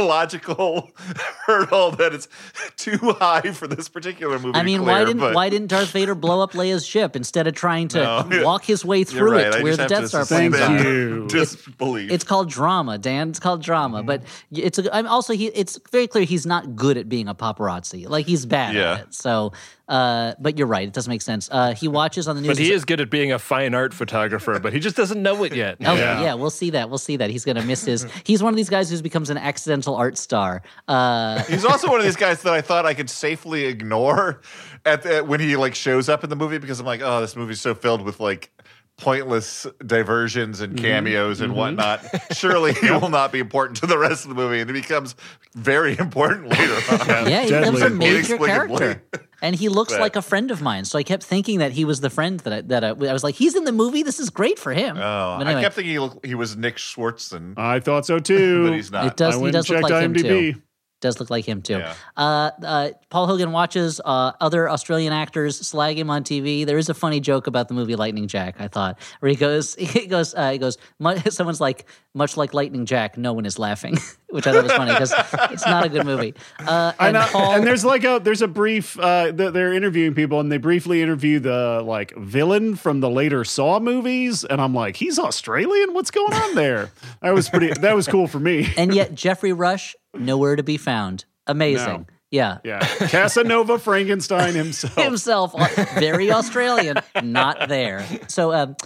logical hurdle that it's too high for this particular movie. I mean, clear, why didn't but- why didn't Darth Vader blow up Leia's ship instead of trying to No. walk his way through right. it to where the Death Star planes are? Disbelief. It's called drama, Dan. It's called drama, Mm-hmm. but it's a, I'm also he. It's very clear he's not good at being a paparazzi. Like he's bad Yeah. at it. So, uh, but you're right. It doesn't make sense. Uh, he watches on the news. But he is good at being a fine art photographer, but he just doesn't know it yet. Oh Yeah. yeah. we'll see that. We'll see that. He's gonna miss his. He's one of these guys who becomes an accidental art star. Uh, He's also one of these guys that I thought I could safely ignore at the, when he like shows up in the movie because I'm like, oh, this movie's so filled with like pointless diversions and mm-hmm. cameos and mm-hmm. whatnot. Surely he will not be important to the rest of the movie, and it becomes very important later on. yeah, he Deadly becomes a major character, and he looks But- like a friend of mine. So I kept thinking that he was the friend that I, that I, I was like, he's in the movie. This is great for him. Oh, But I kept thinking he, looked, he was Nick Swartzen, I thought so too. but he's not. it does. I He went does and look checked like him IMDb. too. Does look like him too. Yeah. Uh, uh, Paul Hogan watches uh, other Australian actors slag him on TV. There is a funny joke about the movie Lightning Jack. I thought where he goes, he goes, uh, he goes. Someone's like, much like Lightning Jack, no one is laughing, which I thought was funny because it's not a good movie. Uh, and know, and there's like a there's a brief uh they're interviewing people and they briefly interview the like villain from the later Saw movies and I'm like he's Australian what's going on there that was pretty that was cool for me and yet Geoffrey Rush nowhere to be found. Amazing. No. Yeah. yeah Casanova Frankenstein himself himself, very Australian, not there. So, um,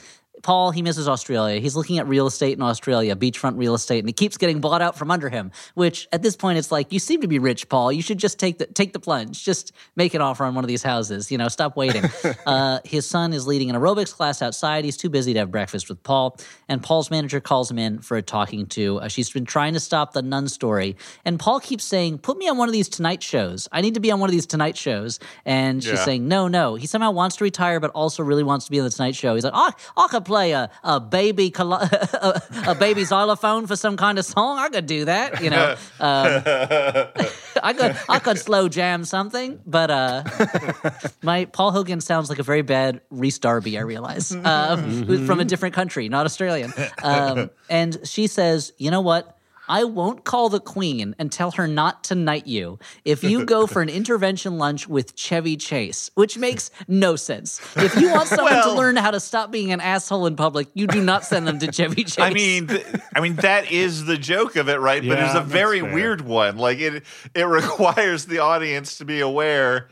Paul, he misses Australia. He's looking at real estate in Australia, beachfront real estate, and it keeps getting bought out from under him. Which, at this point, it's like you seem to be rich, Paul. You should just take the take the plunge. Just make an offer on one of these houses. You know, stop waiting. uh, his son is leading an aerobics class outside. He's too busy to have breakfast with Paul, and Paul's manager calls him in for a talking to. Uh, she's been trying to stop the nun story, and Paul keeps saying, "Put me on one of these Tonight shows. I need to be on one of these Tonight shows." And she's Yeah. saying, "No, no." He somehow wants to retire, but also really wants to be on the Tonight Show. He's like, "I'll, I could play a, a baby colo- a, a baby xylophone for some kind of song, I could do that. You know, um, I could I could slow jam something. But uh, my Paul Hogan sounds like a very bad Rhys Darby. I realize um, who's from a different country, not Australian. Um, and she says, "You know what?" I won't call the queen and tell her not to knight you if you go for an intervention lunch with Chevy Chase, which makes no sense. If you want someone to learn how to stop being an asshole in public, you do not send them to Chevy Chase. I mean, th- I mean that is the joke of it, right? but it's a very fair. weird one. Like it, it requires the audience to be aware,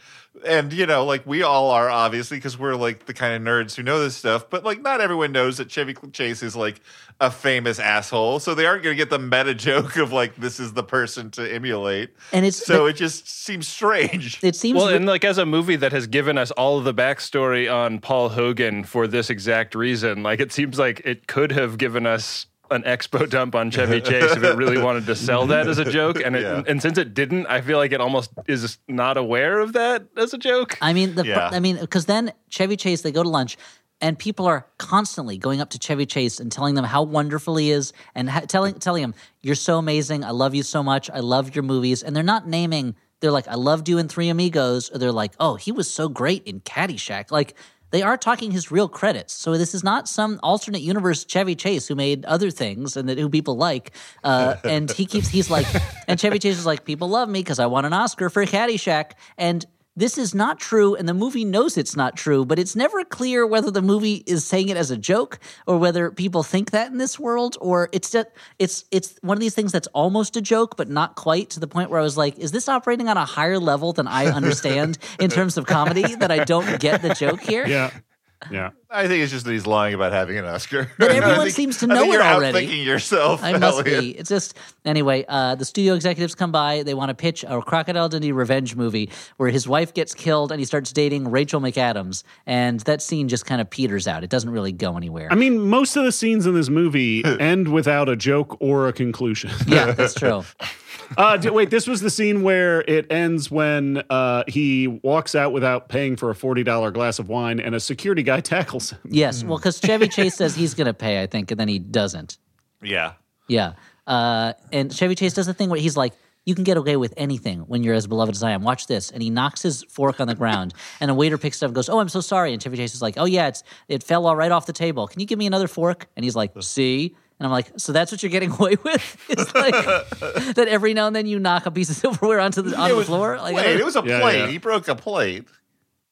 and you know, like we all are obviously because we're like the kind of nerds who know this stuff. But like, not everyone knows that Chevy Chase is like a famous asshole, so they aren't going to get the meta joke of like this is the person to emulate. And it's- so but- it just seems strange. it seems Well, re- and like as a movie that has given us all of the backstory on Paul Hogan for this exact reason, like it seems like it could have given us an expo dump on Chevy Chase if it really wanted to sell that as a joke. And it, Yeah. and since it didn't, I feel like it almost is not aware of that as a joke. I mean, the, Yeah. I mean, because then Chevy Chase, they go to lunch, and people are constantly going up to Chevy Chase and telling them how wonderful he is, and ha- telling telling him, "You're so amazing. I love you so much. I love your movies." And they're not naming. They're like, "I loved you in Three Amigos," or they're like, "Oh, he was so great in Caddyshack." Like. They are talking his real credits, so this is not some alternate universe Chevy Chase who made other things and that who people like. Uh, and he keeps he's like, and Chevy Chase is like, people love me because I won an Oscar for Caddyshack, and this is not true, and the movie knows it's not true, but it's never clear whether the movie is saying it as a joke or whether people think that in this world, or it's just it's it's one of these things that's almost a joke, but not quite to the point where I was like, is this operating on a higher level than I understand in terms of comedy that I don't get the joke here? Yeah. Yeah. I think it's just that he's lying about having an Oscar. But everyone think- seems to I know think it you're already. Thinking yourself. I must Elliot. be. It's just anyway. Uh, the studio executives come by. They want to pitch a Crocodile Dundee revenge movie where his wife gets killed and he starts dating Rachel McAdams, and that scene just kind of peters out. It doesn't really go anywhere. I mean, most of the scenes in this movie end without a joke or a conclusion. yeah, that's true. Uh, d- wait, this was the scene where it ends when uh, he walks out without paying for a $40 glass of wine and a security guy tackles him. Yes, well, because Chevy Chase says he's going to pay, I think, and then he doesn't. Yeah. Yeah. Uh, and Chevy Chase does the thing where he's like, you can get away with anything when you're as beloved as I am. Watch this. And he knocks his fork on the ground, and a waiter picks it up and goes, Oh, I'm so sorry. And Chevy Chase is like, Oh, yeah, it's it fell all right off the table. Can you give me another fork? And he's like, See? And I'm like, So that's what you're getting away with? It's like that every now and then you knock a piece of silverware onto the, on It the was- floor? Like, Wait, it was a Yeah, plate. yeah. He broke a plate.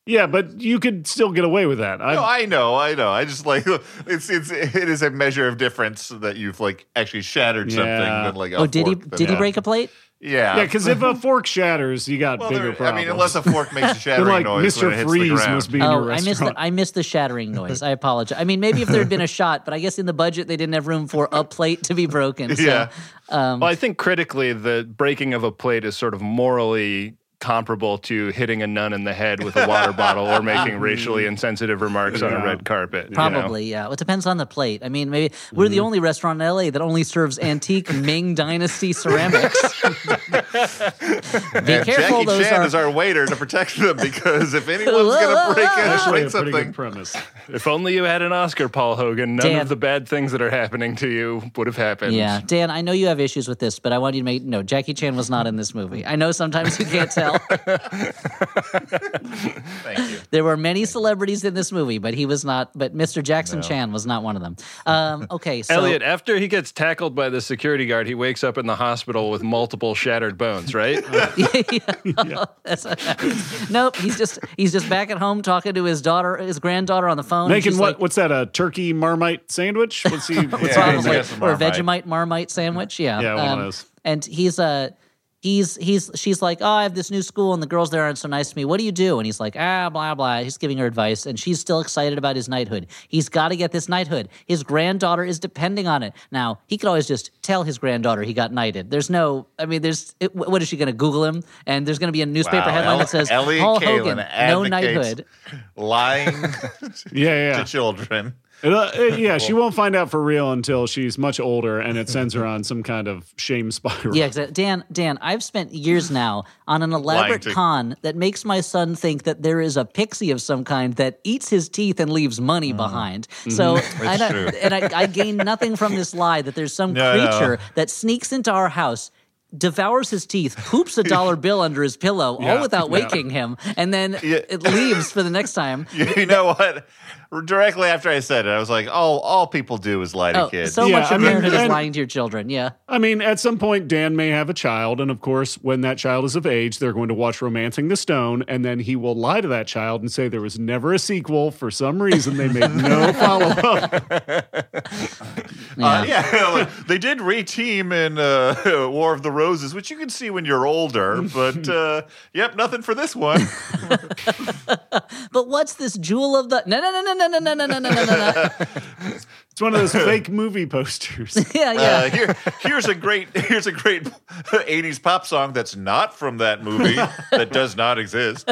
Yeah, but you could still get away with that. I, No, I know, I know. I just like it's it's it is a measure of difference that you've like actually shattered something Yeah. than like. A oh, did he fork that- did he break a plate? Yeah, yeah, because if a fork shatters, you got well, bigger there- problems. I mean, unless a fork makes a shattering like noise when Mr. it hits Freeze the must be in your Oh, I missed the. I missed the shattering noise. I apologize. I mean, maybe if there had been a shot, but I guess in the budget they didn't have room for a plate to be broken. So, Yeah. um, Well, I think critically, the breaking of a plate is sort of morally comparable to hitting a nun in the head with a water bottle or making racially insensitive remarks on a red carpet. you know? Probably, yeah. Well, it depends on the plate. I mean, maybe we're Mm-hmm. the only restaurant in LA that only serves antique Ming Dynasty ceramics. Be And careful, Jackie those Chan are. is our waiter to protect them because if anyone's gonna break in or Actually, break a pretty something, good premise. If only you had an Oscar, Paul Hogan, none Dan. of the bad things that are happening to you would have happened. yeah, Dan, I know you have issues with this, but I want you to make no. Jackie Chan was not in this movie. I know sometimes you can't tell. thank you. There were many celebrities in this movie, but he was not. But Mr. Jackson Chan was not one of them. Um, okay, so Elliot, after he gets tackled by the security guard, he wakes up in the hospital with multiple shattered bones, right? yeah. That's. Nope, he's just he's just back at home talking to his daughter, his granddaughter on the phone. Making what? like- what's that? A turkey marmite sandwich? What's he? What's Yeah, he he's probably, or a Vegemite Marmite sandwich. Yeah, Um, Yeah, one of those. And he's uh he's he's she's like, oh, I have this new school and the girls there aren't so nice to me. What do you do? And he's like, ah, blah blah. He's giving her advice, and she's still excited about his knighthood. He's got to get this knighthood. His granddaughter is depending on it. Now he could always just tell his granddaughter he got knighted. There's no, I mean, there's it, what is she going to Google him? And there's going to be a newspaper Wow, headline El- that says Elliot Paul Kalan Hogan, no knighthood. lying Yeah, yeah. to children. Uh, uh, yeah, she won't find out for real until she's much older, and it sends her on some kind of shame spiral. Yeah, exactly. Dan, Dan, I've spent years now on an elaborate to- con that makes my son think that there is a pixie of some kind that eats his teeth and leaves money behind. So, I don't, true. and I, I gain nothing from this lie that there's some No, no. creature that sneaks into our house. Devours his teeth, poops a dollar bill under his pillow, all Yeah, without yeah. waking him, and then Yeah. it leaves for the next time. You know what? Directly after I said it, I was like, "All all people do is lie to Oh, kids." so Yeah, much I of mean, parenthood is lying to your children. Yeah. I mean, at some point, Dan may have a child, and of course, when that child is of age, they're going to watch *Romancing the Stone*, and then he will lie to that child and say there was never a sequel. For some reason, they made no follow up. Uh, yeah, like, they did reteam in uh, War of the Roses, which you can see when you're older. But uh, yep, nothing for this one. But what's this jewel of the no no no no no no no no no no no no It's one of those fake movie posters. yeah yeah Uh, here, here's a great here's a great '80s pop song that's not from that movie that does not exist.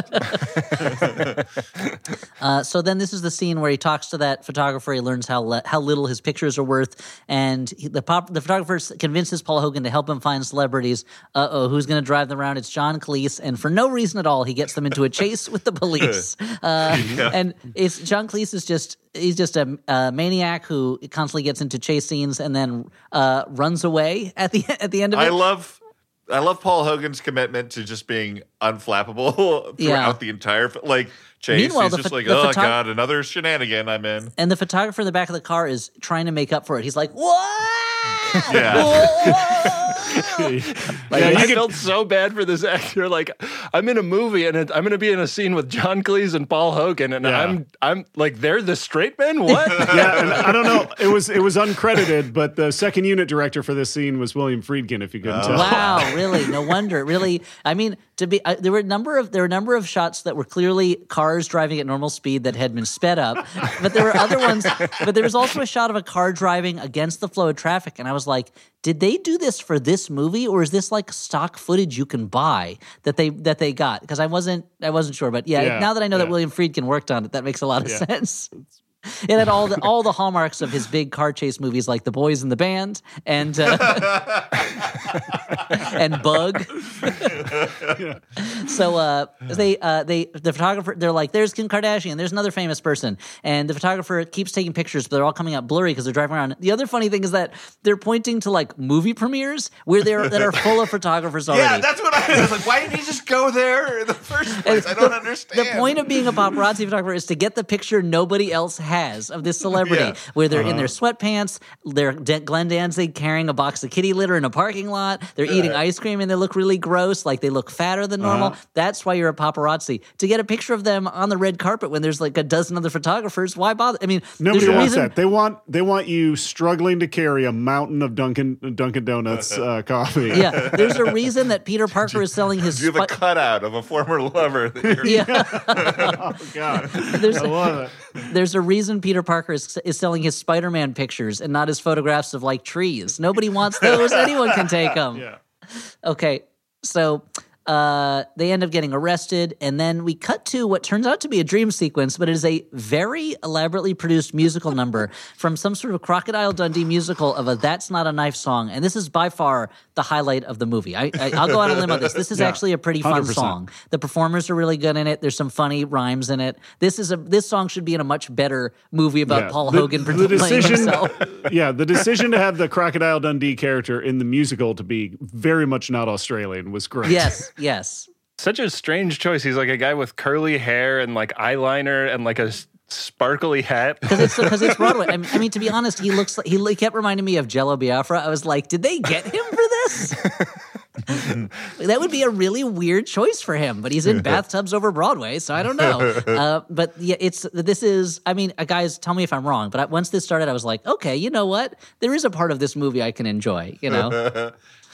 Uh, so then this is the scene where he talks to that photographer. He learns how le- how little his pictures are worth, and he, the pop, the photographer convinces Paul Hogan to help him find celebrities. Uh oh, who's going to drive them around? It's John Cleese, and for no reason at all, he gets them into a chase with the police. Uh, And it's John Cleese is just he's just a, a maniac who constantly gets into chase scenes and then uh, runs away at the at the end of it. I love. I love Paul Hogan's commitment to just being unflappable throughout Yeah. the entire like chase. Meanwhile, He's the just pho- like, oh photog- god, another shenanigan I'm in. and the photographer in the back of the car is trying to make up for it. He's like, "What? Yeah. Like, Yeah, you I could- felt so bad for this actor. Like, I'm in a movie and it, I'm going to be in a scene with John Cleese and Paul Hogan, and Yeah. I'm I'm like, they're the straight men. What? yeah, and I don't know. It was it was uncredited, but the second unit director for this scene was William Friedkin. If you couldn't tell. Wow, really? No wonder. Really, I mean, to be uh, there were a number of there were a number of shots that were clearly cars driving at normal speed that had been sped up, but there were other ones. But there was also a shot of a car driving against the flow of traffic, and I was like, did they do this for this movie, or is this like stock footage you can buy that they that they got? Because I wasn't I wasn't sure, but yeah, Yeah, now that I know that. William Friedkin worked on it, that makes a lot of Yeah. sense. It had all the all the hallmarks of his big car chase movies, like The Boys in the Band and uh, and Bug. So uh, they uh, they the photographer they're like, there's Kim Kardashian, there's another famous person, and the photographer keeps taking pictures, but they're all coming out blurry because they're driving around. The other funny thing is that they're pointing to like movie premieres where they're that are full of photographers already. Yeah, that's what I was like. Why didn't he just go there in the first place? I don't the, understand. The point of being a paparazzi photographer is to get the picture nobody else has of this celebrity, Yeah. where they're in their sweatpants, they're D- Glenn Danzig carrying a box of kitty litter in a parking lot, they're eating ice cream and they look really gross, like they look fatter than normal. That's why you're a paparazzi. To get a picture of them on the red carpet when there's like a dozen other photographers, why bother? I mean, Nobody there's a wants reason. that. They want they want you struggling to carry a mountain of Dunkin' Dunkin' Donuts uh, coffee. Yeah, there's a reason that Peter Parker is selling his. Do you have a cutout of a former lover? That you're, yeah, Oh God, there's I love it. There's a reason Peter Parker is, is selling his Spider-Man pictures and not his photographs of like trees. Nobody wants those. Anyone can take them. Yeah. Okay, so uh, they end up getting arrested, and then we cut to what turns out to be a dream sequence, but it is a very elaborately produced musical number from some sort of Crocodile Dundee musical of a "That's Not a Knife" song, and this is by far the highlight of the movie. I, I, I'll go out on a limb on this. This is Yeah, actually a pretty fun 100%. song. The performers are really good in it. There's some funny rhymes in it. This is a this song should be in a much better movie about Yeah. Paul The- Hogan the playing decision- himself. Yeah, the decision to have the Crocodile Dundee character in the musical to be very much not Australian was great. Yes, yes. Such a strange choice. He's like a guy with curly hair and like eyeliner and like a sparkly hat. Because it's because it's Broadway. I mean, I mean, to be honest, he looks like he, kept reminding me of Jello Biafra. I was like, did they get him for this? that would be a really weird choice for him, but he's in bathtubs over Broadway, so I don't know. Uh, but yeah, it's this is. I mean, uh, guys, tell me if I'm wrong. But I, once this started, I was like, okay, you know what? There is a part of this movie I can enjoy. You know,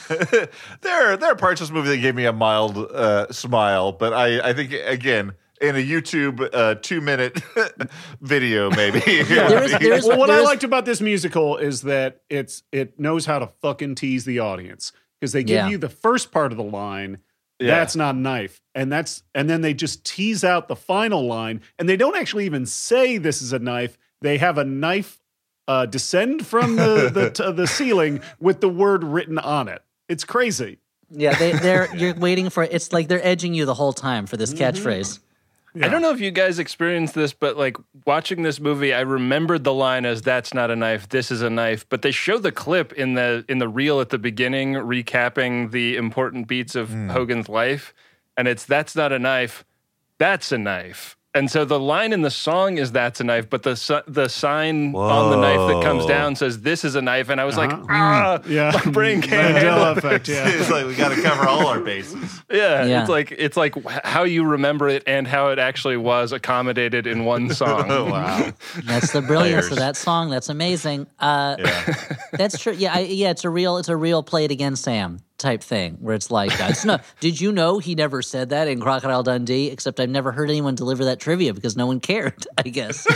there, there are parts of this movie that gave me a mild uh, smile, but I, I think again in a YouTube uh, two minute video, maybe. There is- there is- Well, what I liked about this musical is that it's it knows how to fucking tease the audience because they give Yeah. you the first part of the line. Yeah. That's not a knife, and that's and then they just tease out the final line, and they don't actually even say this is a knife. they have a knife uh, descend from the the, t- the ceiling with the word written on it. It's crazy. Yeah, they, they're you're waiting for it's like they're edging you the whole time for this mm-hmm. catchphrase. I don't know if you guys experienced this, but like watching this movie, I remembered the line as "That's not a knife, this is a knife." But they show the clip in the in the reel at the beginning, recapping the important beats of mm. Hogan's life, and it's "That's not a knife, that's a knife." And so the line in the song is "That's a knife," but the si- the sign on the knife that comes down says "This is a knife," and I was like, Uh-huh. "Ah, Yeah, my brain can't handle effect. Yeah. it's like we got to cover all our bases. Yeah, Yeah. it's like it's like how you remember it and how it actually was accommodated in one song. Oh wow! That's the brilliance of that song. That's amazing. Uh, Yeah. That's true. Yeah, I, yeah. It's a real. It's a real play it again, Sam type thing where it's like, uh, it's not, did you know he never said that in Crocodile Dundee? Except I've never heard anyone deliver that trivia because no one cared. I guess.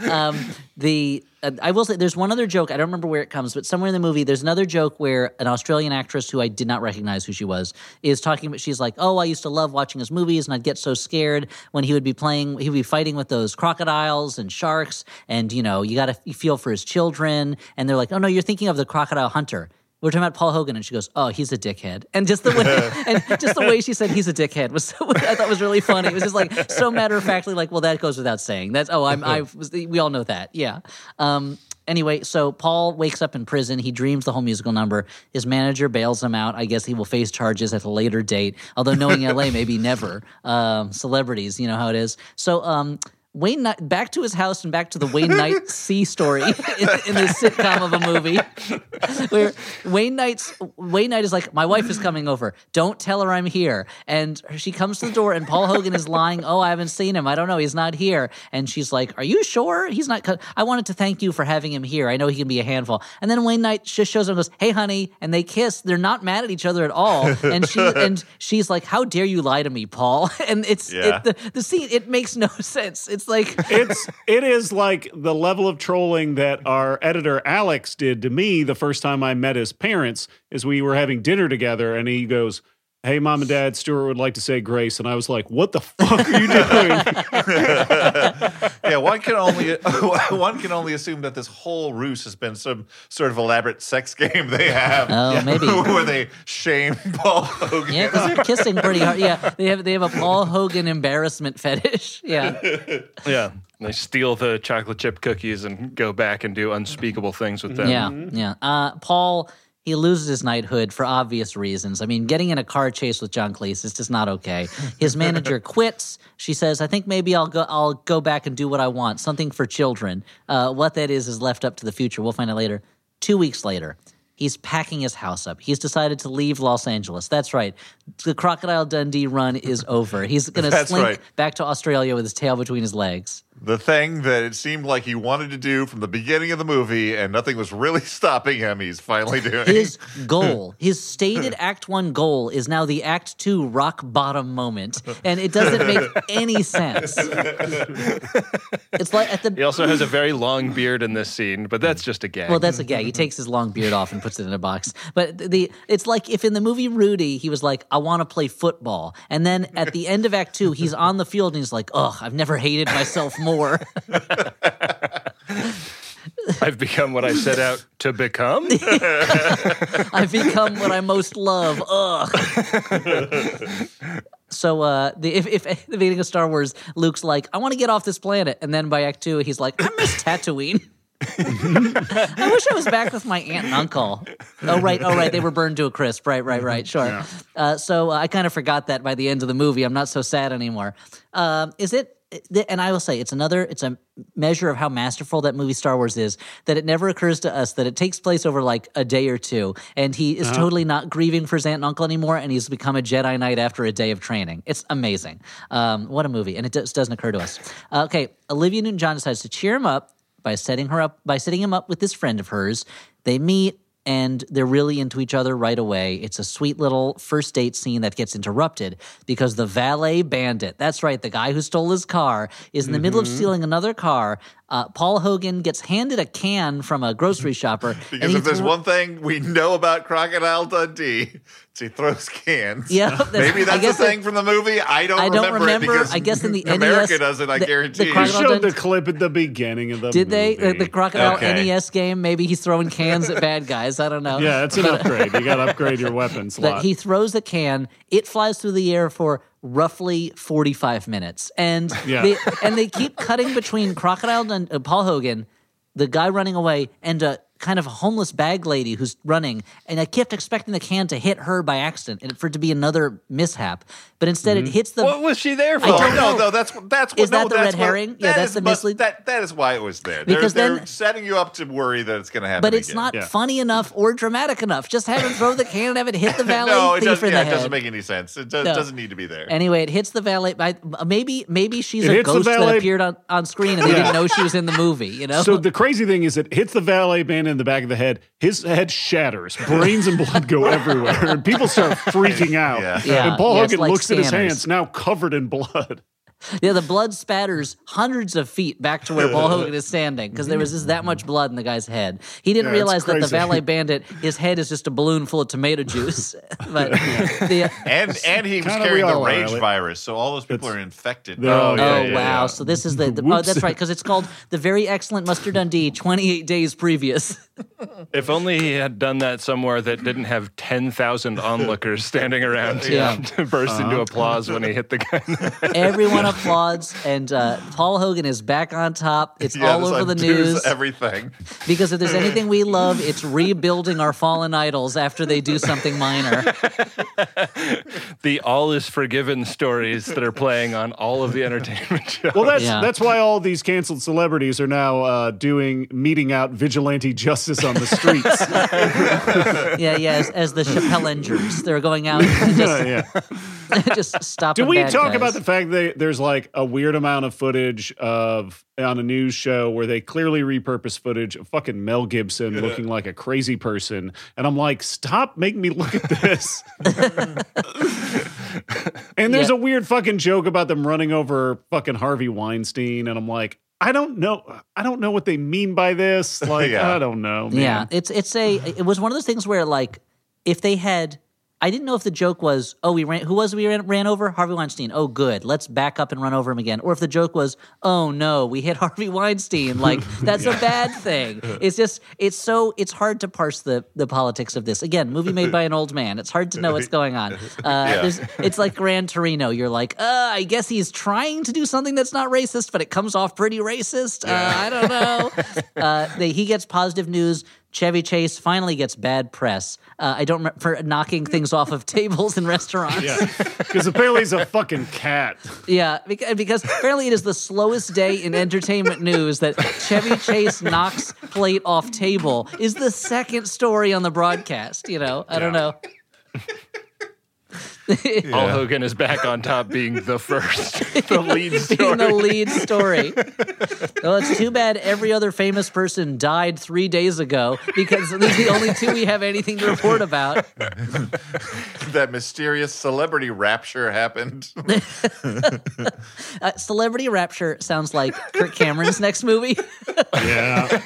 um, the uh, I will say there's one other joke. I don't remember where it comes, but somewhere in the movie there's another joke where an Australian actress who I did not recognize who she was is talking. But she's like, "Oh, I used to love watching his movies, and I'd get so scared when he would be playing. He would be fighting with those crocodiles and sharks, and you know, you got to feel for his children. And they're like, "Oh no, you're thinking of the crocodile hunter." We're talking about Paul Hogan, and she goes, "Oh, he's a dickhead." And just the way, and just the way she said he's a dickhead was, so, I thought was really funny. It was just like so matter of factly, like, well, that goes without saying. That's oh, I'm, I we all know that, yeah. Um, anyway, so Paul wakes up in prison. He dreams the whole musical number. His manager bails him out. I guess he will face charges at a later date. Although knowing LA, maybe never. Um, celebrities, you know how it is. So. Um, Wayne Knight, back to his house and back to the Wayne Knight C story in, in this sitcom of a movie, where Wayne Knight's Wayne Knight is like, my wife is coming over. Don't tell her I'm here. And she comes to the door, and Paul Hogan is lying. Oh, I haven't seen him. I don't know. He's not here. And she's like, Are you sure he's not? I wanted to thank you for having him here. I know he can be a handful. And then Wayne Knight just shows up and goes, Hey, honey, and they kiss. They're not mad at each other at all. And she and she's like, How dare you lie to me, Paul? And it's Yeah. it, the the scene. It makes no sense. It's like. it's it is like the level of trolling that our editor Alex did to me the first time I met his parents is we were having dinner together and he goes, "Hey mom and dad, Stuart would like to say grace." And I was like, "What the fuck are you doing?" yeah, one can only one can only assume that this whole ruse has been some sort of elaborate sex game they have. Oh, maybe. where they shame Paul Hogan. Yeah, because they're kissing pretty hard. Yeah, they have they have a Paul Hogan embarrassment fetish. Yeah, Yeah. They steal the chocolate chip cookies and go back and do unspeakable things with them. yeah, yeah. Uh, Paul he loses his knighthood for obvious reasons. I mean, getting in a car chase with John Cleese is just not okay. His manager quits. She says, "I think maybe I'll go. I'll go back and do what I want. Something for children. Uh, what that is is left up to the future. We'll find out later." Two weeks later. He's packing his house up. He's decided to leave Los Angeles. That's right. The Crocodile Dundee run is over. He's going to slink right. back to Australia with his tail between his legs. The thing that it seemed like he wanted to do from the beginning of the movie, and nothing was really stopping him. He's finally doing. His goal, his stated Act One goal, is now the Act Two rock bottom moment, and it doesn't make any sense. It's like at He also has a very long beard in this scene, but that's just a gag. well, that's a gag. He takes his long beard off and puts it in a box. But the it's like if in the movie Rudy, he was like, "I want to play football," and then at the end of Act Two, he's on the field and he's like, "Ugh, I've never hated myself more." I've become what I set out to become. I've become what I most love. Ugh. so uh, the if, if the beginning of Star Wars, Luke's like, I want to get off this planet, and then by Act Two, he's like, I miss Tatooine. I wish I was back with my aunt and uncle. Oh right, oh right, they were burned to a crisp. Right, right, right. Sure. Uh, so uh, I kind of forgot that by the end of the movie. I'm not so sad anymore. Um, is it? And I will say it's another. It's a measure of how masterful that movie Star Wars is. That it never occurs to us that it takes place over like a day or two, and he is totally not grieving for his aunt and uncle anymore, and he's become a Jedi Knight after a day of training. It's amazing. Um, what a movie! And it just doesn't occur to us. Uh, okay, Olivia Newton-John decides to cheer him up by setting her up by setting him up with this friend of hers. They meet and they're really into each other right away. It's a sweet little first date scene that gets interrupted because the valet bandit, that's right, the guy who stole his car, is in the middle of mm-hmm. stealing another car Uh, Paul Hogan gets handed a can from a grocery shopper. and Because if there's thro- one thing we know about Crocodile Dundee, it's he throws cans. Yeah, that's- maybe that's the guess that- thing from the movie. I don't, I don't remember, remember. it because I guess in the America NES does it. I the- the guarantee. They you. Crocodile showed the Dundee- clip at the beginning of the movie. Did they? Uh, the Crocodile Okay. NES game? Maybe he's throwing cans at bad guys. I don't know. Yeah, it's an upgrade. You got to upgrade your weapon that he throws a can, it flies through the air for roughly 45 minutes. And Yeah. they, and they keep cutting between Crocodile and uh, Paul Hogan, the guy running away, and a kind of homeless bag lady who's running. And I kept expecting the can to hit her by accident and for it to be another mishap. But instead Mm-hmm. it hits the What was she there for? I Oh, don't no, know. no, that's that's what. Is that the that's red what- herring? Yeah, that that's is the must- mislead- That that is why it was there. Because they're, they're setting you up to worry that it's going to happen. but it's again. not Yeah. funny enough or dramatic enough. Just have him throw the can and have it hit the valet no, it thief doesn't. in Yeah, the it doesn't make any sense. It does, No. doesn't need to be there. Anyway, it hits the valet. I, maybe maybe she's It a ghost that appeared on, on screen and they didn't know she was in the movie. You know. So the crazy thing is, it hits the valet man in the back of the head. His head shatters, brains and blood go everywhere, and people start freaking out. Yeah. Yeah, and Paul Hogan like looks his hands, now covered in blood. Yeah, the blood spatters hundreds of feet back to where Paul Hogan is standing because there was just that much blood in the guy's head. He didn't Yeah, realize that the valet bandit, his head is just a balloon full of tomato juice. but the, uh, and and he was carrying the all are, rage virus, so all those people are infected. they're oh yeah, yeah, wow! yeah. So this is the, the oh that's right because it's called the very excellent Mustard Dundee. Twenty eight days previous. If only he had done that somewhere that didn't have 10,000 onlookers standing around Yeah. to burst into applause when he hit the gun. Everyone applauds, and uh, Paul Hogan is back on top. It's Yeah, all over the news Everything. because if there's anything we love, it's rebuilding our fallen idols after they do something minor. the all is forgiven stories that are playing on all of the entertainment shows. Well, that's Yeah. that's why all these canceled celebrities are now uh, doing meeting out vigilante justice on the streets. Yeah, yeah. As, as the Chappellengers, they're going out and just yeah. just stopping. Do we bad talk guys. about the fact that there's like a weird amount of footage of on a news show where they clearly repurpose footage of fucking Mel Gibson looking like a crazy person, and I'm like, stop making me look at this. and there's Yeah. a weird fucking joke about them running over fucking Harvey Weinstein, and I'm like. I don't know. I don't know what they mean by this. Like, Yeah. I don't know. Man. Yeah, it's it's a it was one of those things where like if they had I didn't know if the joke was, oh, we ran, who was we ran, ran over? Harvey Weinstein. Oh, good. Let's back up and run over him again. Or if the joke was, oh, no, we hit Harvey Weinstein. Like, that's a bad thing. It's just, it's so, it's hard to parse the, the politics of this. Again, movie made by an old man. It's hard to know what's going on. Uh, there's, it's like Gran Torino. You're like, uh, I guess he's trying to do something that's not racist, but it comes off pretty racist. Uh, I don't know. Uh, they, he gets positive news. Chevy Chase finally gets bad press. Uh, I don't remember for knocking things off of tables in restaurants. Yeah. Because apparently he's a fucking cat. Yeah, because, because apparently it is the slowest day in entertainment news that Chevy Chase knocks plate off table is the second story on the broadcast. You know, I don't know. Paul Hogan is back on top being the first, the lead Being story. the lead story. Well, it's too bad every other famous person died three days ago because these are the only two we have anything to report about. that mysterious celebrity rapture happened. Uh, Celebrity Rapture sounds like Kirk Cameron's next movie. Yeah.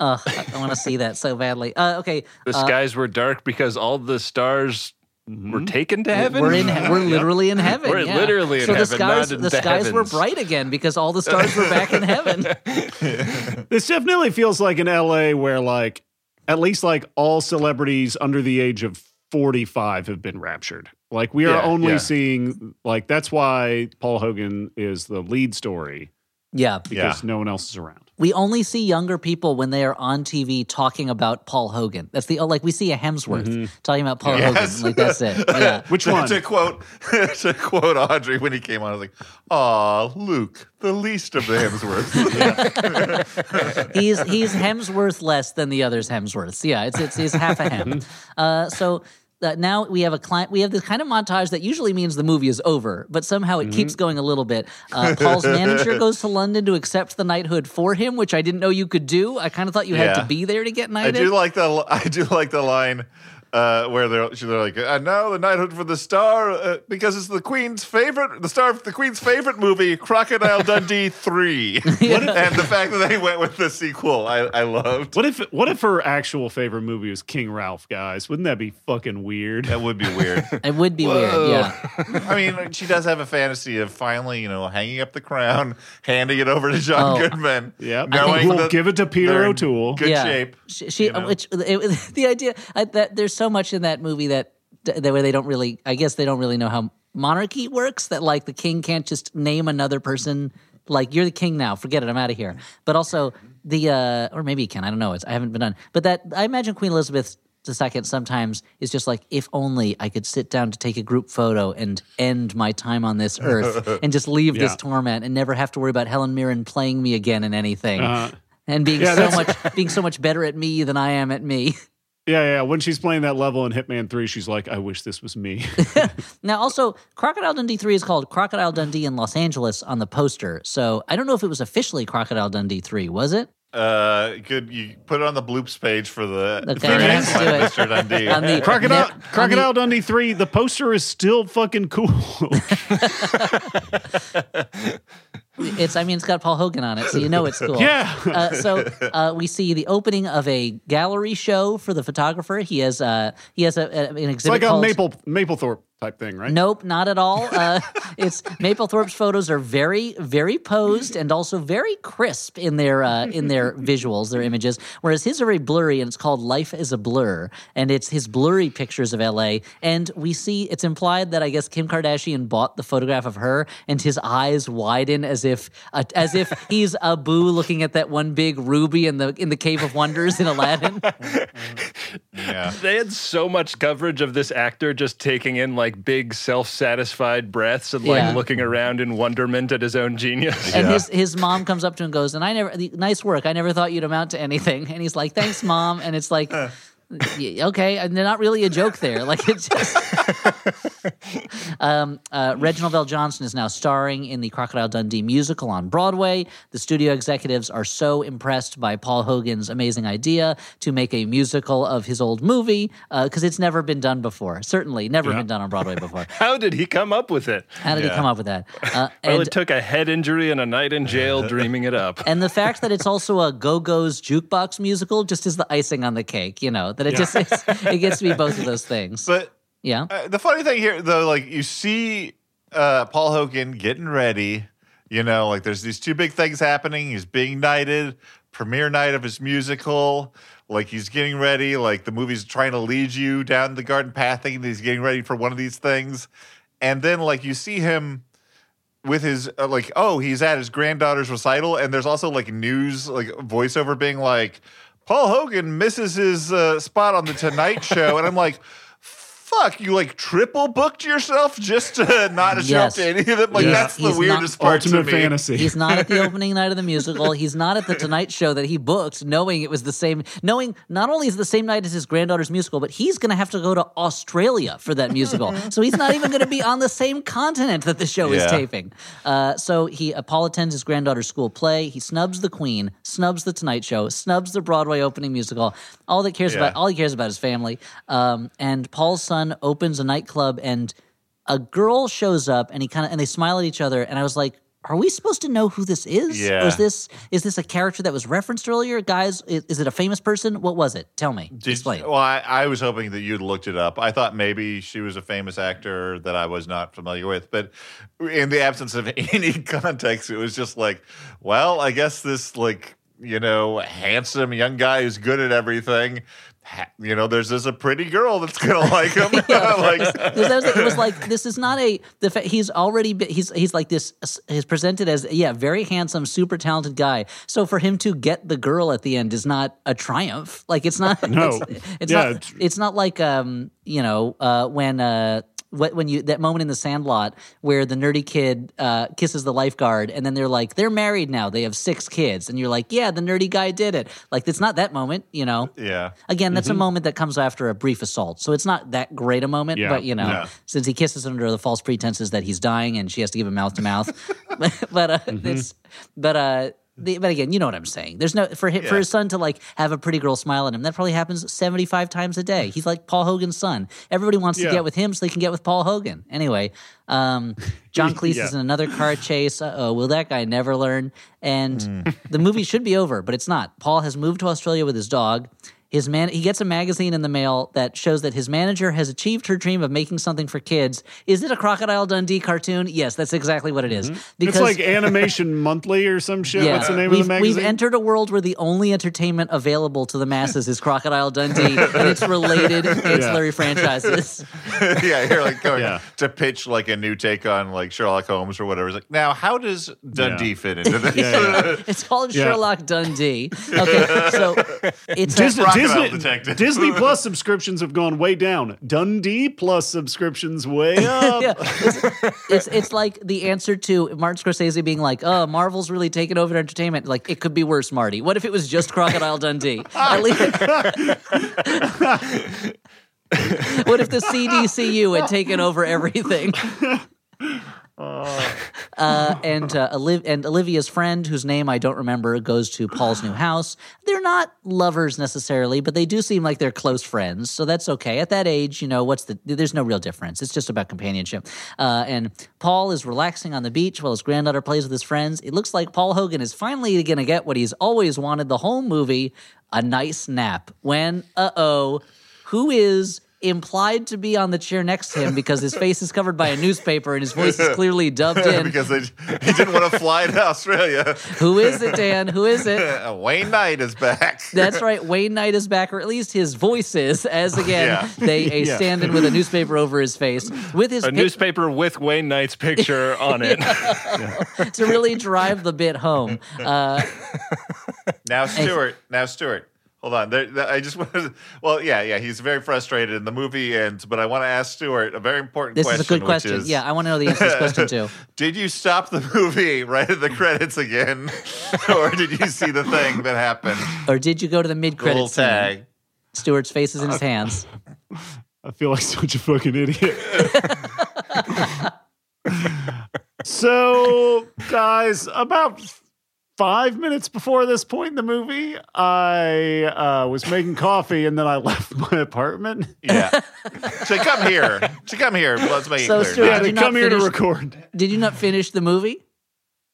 Uh, I, I want to see that so badly. Uh, okay, the skies were dark because all the stars were mm-hmm. taken to heaven. We're in. We're literally in heaven. We're yeah. literally in so heaven, the skies, not the the skies were bright again because all the stars were back in heaven. This definitely feels like in LA where like at least like all celebrities under the age of 45 have been raptured. Like we are Yeah, only yeah. seeing like that's why Paul Hogan is the lead story Yeah, because no one else is around. We only see younger people when they are on TV talking about Paul Hogan. That's the oh, like we see a Hemsworth talking about Paul Yes. Hogan. Like that's it. Yeah. Which one? To quote, to quote Audrey when he came on, I was like, "Aw, Luke, the least of the Hemsworths." he's he's Hemsworth less than the others Hemsworths. Yeah, it's it's he's half a hem. Uh, so. Uh, now we have a client. We have this kind of montage that usually means the movie is over, but somehow it keeps going a little bit. Uh, Paul's manager goes to London to accept the knighthood for him, which I didn't know you could do. I kind of thought you had to be there to get knighted. I do like the I do like the line. Uh, where they're they're like, and now the knighthood for the star uh, because it's the queen's favorite, the star of the queen's favorite movie, Crocodile Dundee three, and the fact that they went with the sequel, I, I loved. What if what if her actual favorite movie was King Ralph, guys? Wouldn't that be fucking weird? That would be weird. It would be weird. Yeah. I mean, she does have a fantasy of finally, you know, hanging up the crown, handing it over to John Oh. Goodman. Yeah, knowing We'll give it to Peter O'Toole. Good yeah. shape. She, she you know? which it, the idea I, that there's so much in that movie that that where they don't really. I guess they don't really know how monarchy works. That like the king can't just name another person. Like you're the king now. Forget it. I'm out of here. But also the uh or maybe he can. I don't know. It's I haven't been done. But that I imagine Queen Elizabeth II sometimes is just like if only I could sit down to take a group photo and end my time on this earth and just leave this torment and never have to worry about Helen Mirren playing me again in anything Uh, and being Yeah, so much being so much better at me than I am at me. Yeah, yeah. When she's playing that level in Hitman 3, she's like, I wish this was me. Now, also, Crocodile Dundee 3 is called Crocodile Dundee in Los Angeles on the poster. So I don't know if it was officially Crocodile Dundee 3, was it? Uh, good. You put it on the bloops page for the Okay, for let's do it. Mr. Dundee. On the- Crocodile, Ne- on Crocodile Dundee 3, the poster is still fucking cool. It's, I mean, it's got Paul Hogan on it, so you know it's cool. yeah. Uh, so uh, we see the opening of a gallery show for the photographer. He has uh, he has a, a- an exhibit It's like a called Maple Mapplethorpe type thing, right? Nope, not at all. Uh, it's Mapplethorpe's photos are very, very posed and also very crisp in their uh, in their visuals, their images. Whereas his are very blurry, and it's called "Life is a Blur," and it's his blurry pictures of L.A. And we see it's implied that I guess Kim Kardashian bought the photograph of her, and his eyes widen as if uh, as if he's Abu looking at that one big ruby in the in the Cave of Wonders in Aladdin. yeah. They had so much coverage of this actor just taking in like big self-satisfied breaths and like Yeah. looking around in wonderment at his own genius. And Yeah. his his mom comes up to him and goes, and I never, nice work. I never thought you'd amount to anything. And he's like, thanks, mom. And it's like, "Yeah, okay, and they're not really a joke there. Like it's just. um, uh, Reginald VelJohnson is now starring in the Crocodile Dundee musical on Broadway. The studio executives are so impressed by Paul Hogan's amazing idea to make a musical of his old movie because it's never been done before. Certainly, never Yeah. been done on Broadway before. How did he come up with it? How did he come up with that? Uh, Well, and- it took a head injury and a night in jail dreaming it up. and the fact that it's also a Go Go's jukebox musical just is the icing on the cake. You know that it just it's, it gets to be both of those things. But yeah, uh, the funny thing here, though, like you see uh, Paul Hogan getting ready. You know, like there's these two big things happening. He's being knighted, premiere night of his musical. Like he's getting ready. Like the movie's trying to lead you down the garden path, thinking that he's getting ready for one of these things. And then, like you see him with his uh, like, oh, he's at his granddaughter's recital, and there's also like news, like voiceover being like, Paul Hogan misses his uh, spot on the Tonight Show, and I'm like. Fuck, you like triple booked yourself just to not show Yes. up to any of them? Like He's- that's the he's not- weirdest part to Ultimate me. fantasy. he's not at the opening night of the musical. He's not at the Tonight Show that he booked, knowing it was the same. Knowing not only is the same night as his granddaughter's musical, but he's going to have to go to Australia for that musical. so he's not even going to be on the same continent that the show is taping. Uh, so he uh, Paul attends his granddaughter's school play. He snubs the Queen, snubs the Tonight Show, snubs the Broadway opening musical. All that cares Yeah. about all he cares about is family. Um, and Paul's son opens a nightclub, and a girl shows up, and he kind of and they smile at each other. And I was like. Are we supposed to know who this is? Yeah. Or is this is this a character that was referenced earlier, guys? Is, is it a famous person? What was it? Tell me. Did- Explain. well, I, I was hoping that you'd looked it up. I thought maybe she was a famous actor that I was not familiar with, but in the absence of any context, it was just like, well, I guess this like you know handsome young guy who's good at everything. Ha- You know, there's this a pretty girl that's gonna like him. like, was- it was like this is not a the fa- he's already been, he's he's like this he's presented as yeah very handsome super talented guy so for him to get the girl at the end is not a triumph like it's not No. it's, it's Yeah, not it's- it's not like um you know uh when uh wh- when you that moment in the sandlot where the nerdy kid uh, kisses the lifeguard and then they're like they're married now. They have six kids. And you're like yeah the nerdy guy did it. Like it's not that moment you know? Yeah, Again, that's a moment that comes after a brief assault. So it's not that great a moment, Yeah, but you know, yeah. since he kisses under the false pretenses that he's dying and she has to give him mouth to mouth. but uh, it's but uh the, but again, you know what I'm saying. There's no for his, for his son to like have a pretty girl smile at him. That probably happens 75 times a day. He's like Paul Hogan's son. Everybody wants Yeah. to get with him so they can get with Paul Hogan. Anyway, um, John Cleese Yeah. is in another car chase. Uh oh, will that guy never learn? And Hmm. the movie should be over, but it's not. Paul has moved to Australia with his dog. His man, he gets a magazine in the mail that shows that his manager has achieved her dream of making something for kids. Is it a Crocodile Dundee cartoon? Yes, that's exactly what it is. Mm-hmm. it's like Animation Monthly or some shit. What's the name we've, of the magazine? We've entered a world where the only entertainment available to the masses is Crocodile Dundee and its related ancillary franchises. yeah, you're like going Yeah. to pitch like a new take on like Sherlock Holmes or whatever. It's like, now how does Dundee Yeah. fit into this? Yeah, yeah. It's called Yeah. Sherlock Dundee. Okay, so it's a- Disney, Crocodile Disney, Detective. Disney Plus subscriptions have gone way down. Dundee Plus subscriptions way up. yeah, it's, it's it's like the answer to Martin Scorsese being like, "Oh, Marvel's really taken over entertainment." Like, it could be worse, Marty. What if it was just Crocodile Dundee? At least, what if the CDCU had taken over everything? Uh, and uh, Oliv- and Olivia's friend, whose name I don't remember, goes to Paul's new house. They're not lovers necessarily, but they do seem like they're close friends, so that's okay. At that age, you know, what's the? There's no real difference. It's just about companionship. Uh, and Paul is relaxing on the beach while his granddaughter plays with his friends. It looks like Paul Hogan is finally going to get what he's always wanted the whole movie: a nice nap. When, uh oh, who is? Implied to be on the chair next to him because his face is covered by a newspaper and his voice is clearly dubbed in. because they, he didn't want to fly to Australia. Who is it, Dan? Who is it? Uh, Wayne Knight is back. That's right. Wayne Knight is back, or at least his voice is, as again Yeah. they a Yeah. stand in with a newspaper over his face with his A pic- newspaper with Wayne Knight's picture on it. to really drive the bit home. Uh, Now Stuart. Now Stuart. Hold on. There, there- I just wanted. Well, yeah, yeah. He's very frustrated in the movie ends, but I want to ask Stuart a very important this question. is a good question. is, yeah, I want to know the answer to this question too. Did you stop the movie right at the credits again, or did you see the thing that happened? Or did you go to the The mid little credit scene? tag. Stuart's face is in his hands. I feel like such a fucking idiot. so, guys, about five minutes before this point in the movie, I uh, was making coffee and then I left my apartment. Yeah. so come here. So come here. Let's make So, it clear. Stuart, Yeah, did to you not come here to record. Did you not finish the movie?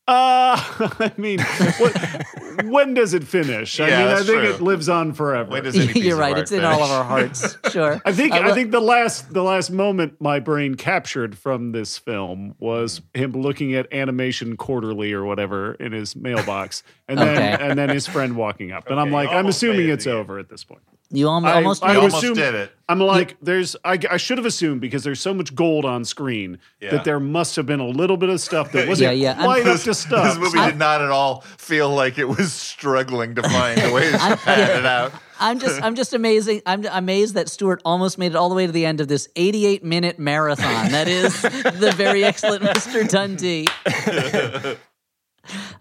Uh, I mean, what, when does it finish? I Yeah, mean, I think true. it lives on forever. When does any piece You're of right. art It's in all of our hearts. Sure. I think Uh, I think the last the last moment my brain captured from this film was him looking at animation quarterly or whatever in his mailbox, and then Okay. and then his friend walking up, and I'm like, I'm assuming it's over at this point. You al- I- almost I almost assume- did it. I'm like, there's I, I should have assumed because there's so much gold on screen Yeah. that there must have been a little bit of stuff that wasn't Yeah, yeah. I'm- quite up to This stuff. movie did not at all feel like it was struggling to find the ways to pad it out. I'm just I'm just amazing. I'm amazed that Stuart almost made it all the way to the end of this 88 minute marathon. That is the very excellent Mr. Dundee.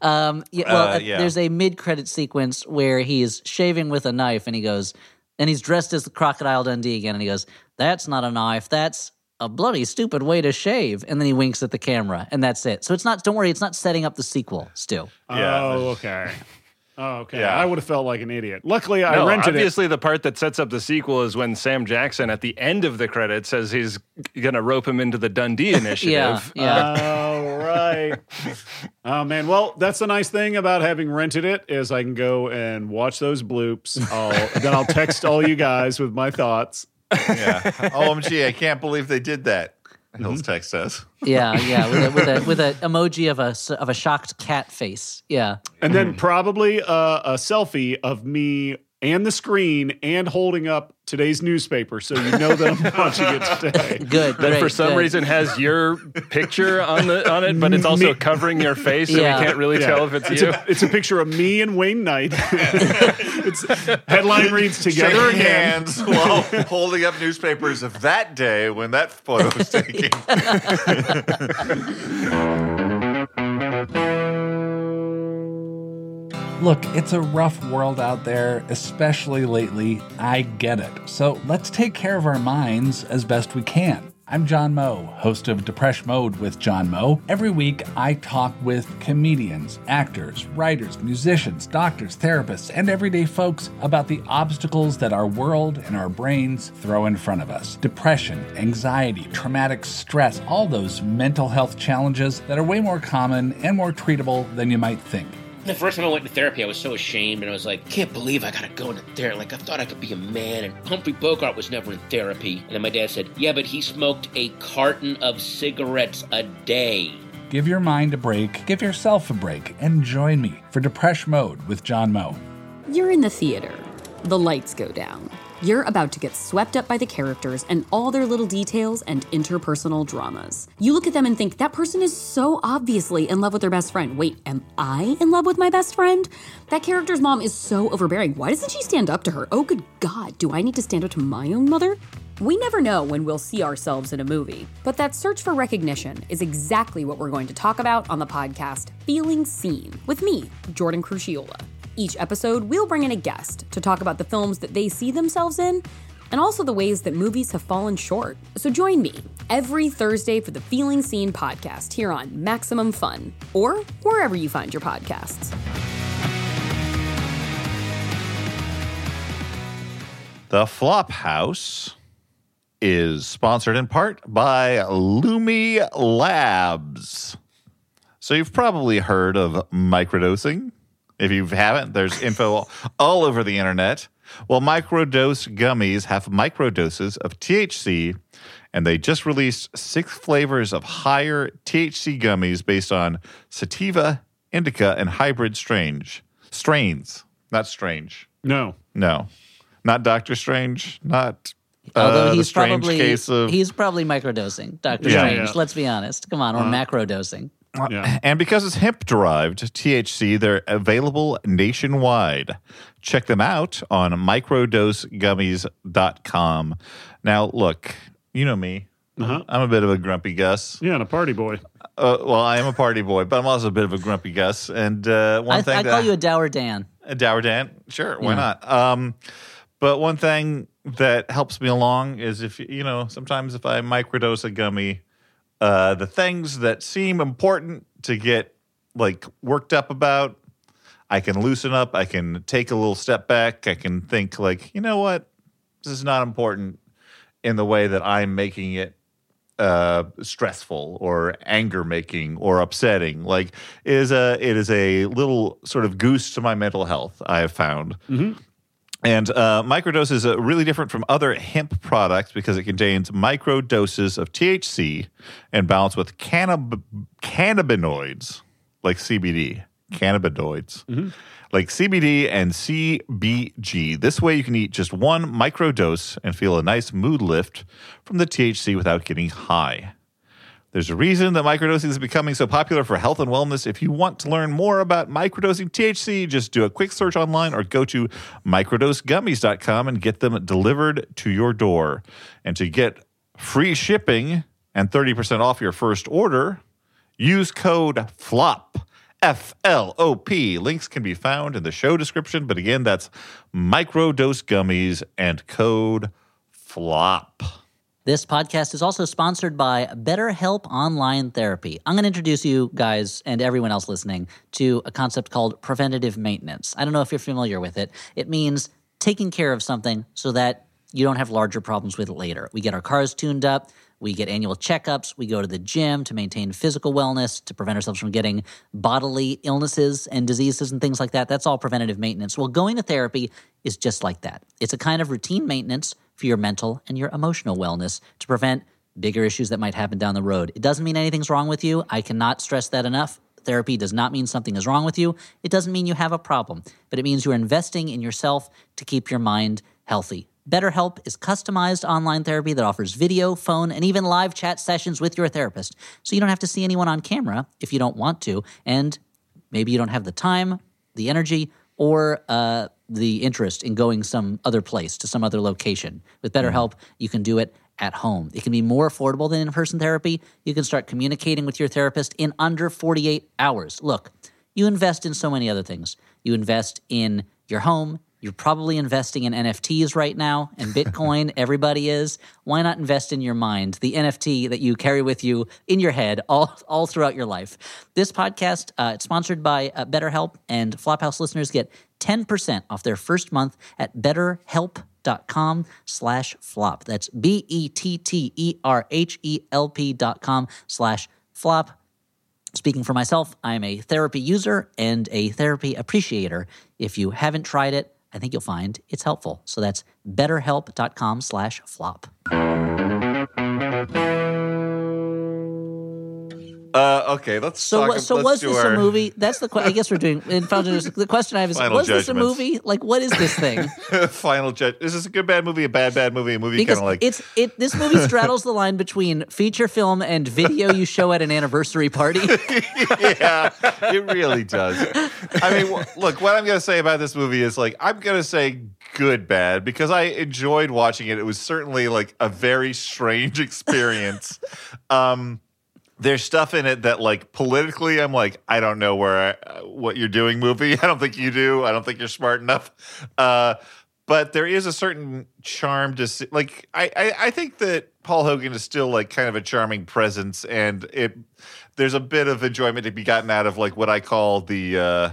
Um, yeah, well, Uh, uh, yeah. there's a mid credit sequence where he's shaving with a knife, and he goes, and he's dressed as the Crocodile Dundee again, and he goes, "That's not a knife. That's." A bloody stupid way to shave, and then he winks at the camera, and that's it. So it's not. Don't worry, it's not setting up the sequel. Still, Yeah. Oh, okay. Oh, okay. Yeah. I would have felt like an idiot. Luckily, I No, rented it. obviously the part that sets up the sequel is when Sam Jackson at the end of the credits says he's going to rope him into the Dundee initiative. yeah, yeah. Oh right. oh man. Well, that's the nice thing about having rented it is I can go and watch those bloops. I'll, then I'll text all you guys with my thoughts. Yeah. OMG, I can't believe they did that. Hills text us. yeah, yeah, with a, with a with a emoji of a of a shocked cat face. Yeah, And then probably uh, a selfie of me and the screen and holding up today's newspaper so you know that I'm watching it today. good. That for some good. rean has your picture on the on it, but it's also Me- covering your face, so Yeah. we can't really Yeah. tell if it's, It's you. a, it's a picture of me and Wayne Knight. it's headline reads together Shaking again. hands while holding up newspapers of that day when that photo was taken. Look, it's a rough world out there, especially lately. I get it. So let's take care of our minds as best we can. I'm John Moe, host of Depression Mode with John Moe. Every week, I talk with comedians, actors, writers, musicians, doctors, therapists, and everyday folks about the obstacles that our world and our brains throw in front of us. Depression, anxiety, traumatic stress, all those mental health challenges that are way more common and more treatable than you might think. The first time I went to therapy, I was so ashamed, and I was like, "Can't believe I gotta go into therapy." Like I thought I could be a man, and Humphrey Bogart was never in therapy. And then my dad said, "Yeah, but he smoked a carton of cigarettes a day." Give your mind a break, give yourself a break, and join me for Depression Mode with John Moe. You're in the theater. The lights go down. You're about to get swept up by the characters and all their little details and interpersonal dramas. You look at them and think, that person is so obviously in love with their best friend. Wait, am I in love with my best friend? That character's mom is so overbearing. Why doesn't she stand up to her? Oh, good God, do I need to stand up to my own mother? We never know when we'll see ourselves in a movie, but that search for recognition is exactly what we're going to talk about on the podcast Feeling Seen with me, Jordan Crucchiola. Each episode, we'll bring in a guest to talk about the films that they see themselves in and also the ways that movies have fallen short. So join me every Thursday for the Feeling Seen podcast here on Maximum Fun or wherever you find your podcasts. The Flophouse is sponsored in part by Lumi Labs. So you've probably heard of microdosing. If you haven't, there's info all over the internet. Well, microdose gummies have microdoses of THC, and they just released six flavors of higher THC gummies based on sativa, indica, and hybrid strange strains. Not strange. No. No, not Doctor Strange. Not. Although uh, he's strange probably case of he's probably microdosing, Doctor Yeah, Strange. yeah. Let's be honest. Come on, or macrodosing. Yeah. And because it's hemp derived THC, they're available nationwide. Check them out on microdosegummies.com. Now, look, you know me. Uh-huh. I'm a bit of a grumpy Gus. Yeah, and a party boy. Uh, well, I am a party boy, but I'm also a bit of a grumpy Gus. And uh, one I, thing I that call you a dour Dan. a dour Dan, sure, why not? Um, but one thing that helps me along is if you know, sometimes if I microdose a gummy, uh, the things that seem important to get like worked up about, I can loosen up. I can take a little step back. I can think like, you know what, this is not important in the way that I'm making it uh, stressful or anger making or upsetting. Like it is a it is a little sort of goose to my mental health. I have found. And uh, microdose is uh, really different from other hemp products because it contains micro doses of THC and balanced with cannab- cannabinoids like CBD, cannabinoids like CBD and CBG. This way, you can eat just one micro dose and feel a nice mood lift from the THC without getting high. There's a reason that microdosing is becoming so popular for health and wellness. If you want to learn more about microdosing THC, just do a quick search online or go to microdosegummies.com and get them delivered to your door. And to get free shipping and 30% off your first order, use code FLOP. F L O P. Links can be found in the show description, but again, that's microdose gummies and code FLOP. This podcast is also sponsored by BetterHelp Online Therapy. I'm going to introduce you guys and everyone else listening to a concept called preventative maintenance. I don't know if you're familiar with it. It means taking care of something so that you don't have larger problems with it later. We get our cars tuned up, we get annual checkups, we go to the gym to maintain physical wellness, to prevent ourselves from getting bodily illnesses and diseases and things like that. That's all preventative maintenance. Well, going to therapy is just like that. It's a kind of routine maintenance for your mental and your emotional wellness to prevent bigger issues that might happen down the road. It doesn't mean anything's wrong with you. I cannot stress that enough. Therapy does not mean something is wrong with you. It doesn't mean you have a problem, but it means you're investing in yourself to keep your mind healthy. BetterHelp is customized online therapy that offers video, phone, and even live chat sessions with your therapist. So you don't have to see anyone on camera if you don't want to. And maybe you don't have the time, the energy, or uh, the interest in going some other place to some other location. With BetterHelp, mm-hmm. you can do it at home. It can be more affordable than in person therapy. You can start communicating with your therapist in under 48 hours. Look, you invest in so many other things. You invest in your home, You're probably investing in NFTs right now and Bitcoin. Everybody is. Why not invest in your mind, the NFT that you carry with you in your head all, all throughout your life? This podcast, uh, it's sponsored by uh, BetterHelp, and Flophouse listeners get 10% off their first month at betterhelp.com slash flop. That's E B-E-T-T-E-R-H-E-L-P dot com slash flop. Speaking for myself, I'm a therapy user and a therapy appreciator. If you haven't tried it, I think you'll find it's helpful. So that's betterhelp.com slash flop. Uh, okay, let's So, talk, what, so let's was this our a movie? That's the question. I guess we're doing. In Final Judgments, the question I have is: Final Was this a movie? Like, what is this thing? final judge. Is this a good bad movie, a bad bad movie, a movie kind of like it's it. This movie straddles the line between feature film and video you show at an anniversary party. yeah, it really does. I mean, look, what I'm going to say about this movie is like I'm going to say good bad because I enjoyed watching it. It was certainly like a very strange experience. um there's stuff in it that like politically I'm like I don't know where I, what you're doing movie. I don't think you do. I don't think you're smart enough. Uh but there is a certain charm to see, like I, I I think that Paul Hogan is still like kind of a charming presence and it there's a bit of enjoyment to be gotten out of like what I call the uh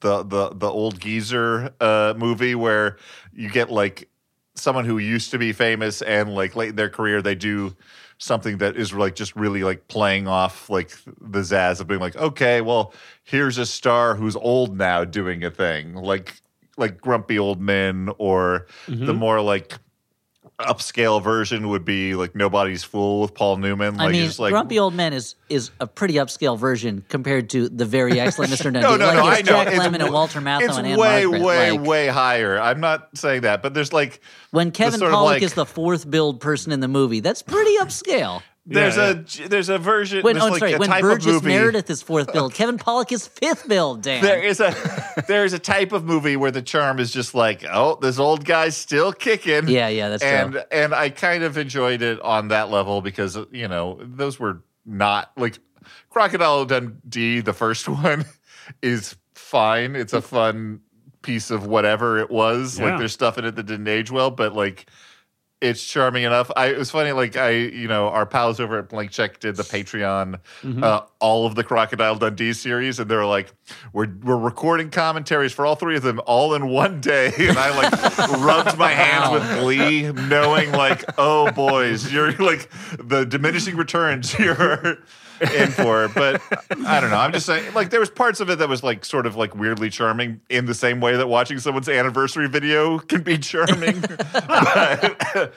the the the old geezer uh movie where you get like someone who used to be famous and like late in their career they do something that is like just really like playing off like the zazz of being like okay well here's a star who's old now doing a thing like like grumpy old men or the mm-hmm. more like upscale version would be like nobody's fool with paul newman like I mean, like Grumpy Old Men is is a pretty upscale version compared to the very excellent Mr. Dundee. no, no, like no. it's I know. Jack it's Lemmon and Walter Matthau It's and Anne way, Margret. way, like, way higher. I'm not saying that, but there's like when Kevin Pollak like- is the fourth build person in the movie, that's pretty upscale. There's Yeah, a there's a version. When, there's oh, like sorry, a when Burgess of movie. Meredith is fourth build, Kevin Pollak is fifth build. Dan, There is a there's a type of movie where the charm is just like, oh, this old guy's still kicking. Yeah, yeah, that's and true. and I kind of enjoyed it on that level because you know those were not like Crocodile Dundee. The first one is fine. It's a fun piece of whatever it was. Yeah. Like there's stuff in it that didn't age well, but like it's charming enough. I it was funny. Like I, you know, our pals over at Blank Check did the Patreon, uh, all of the Crocodile Dundee series, and they were like, "We're we're recording commentaries for all three of them all in one day," and I like rubbed my hands with glee, knowing like, "Oh boys, you're like the diminishing returns you're." In for but i don't know i'm just saying like there was parts of it that was like sort of like weirdly charming in the same way that watching someone's anniversary video can be charming but,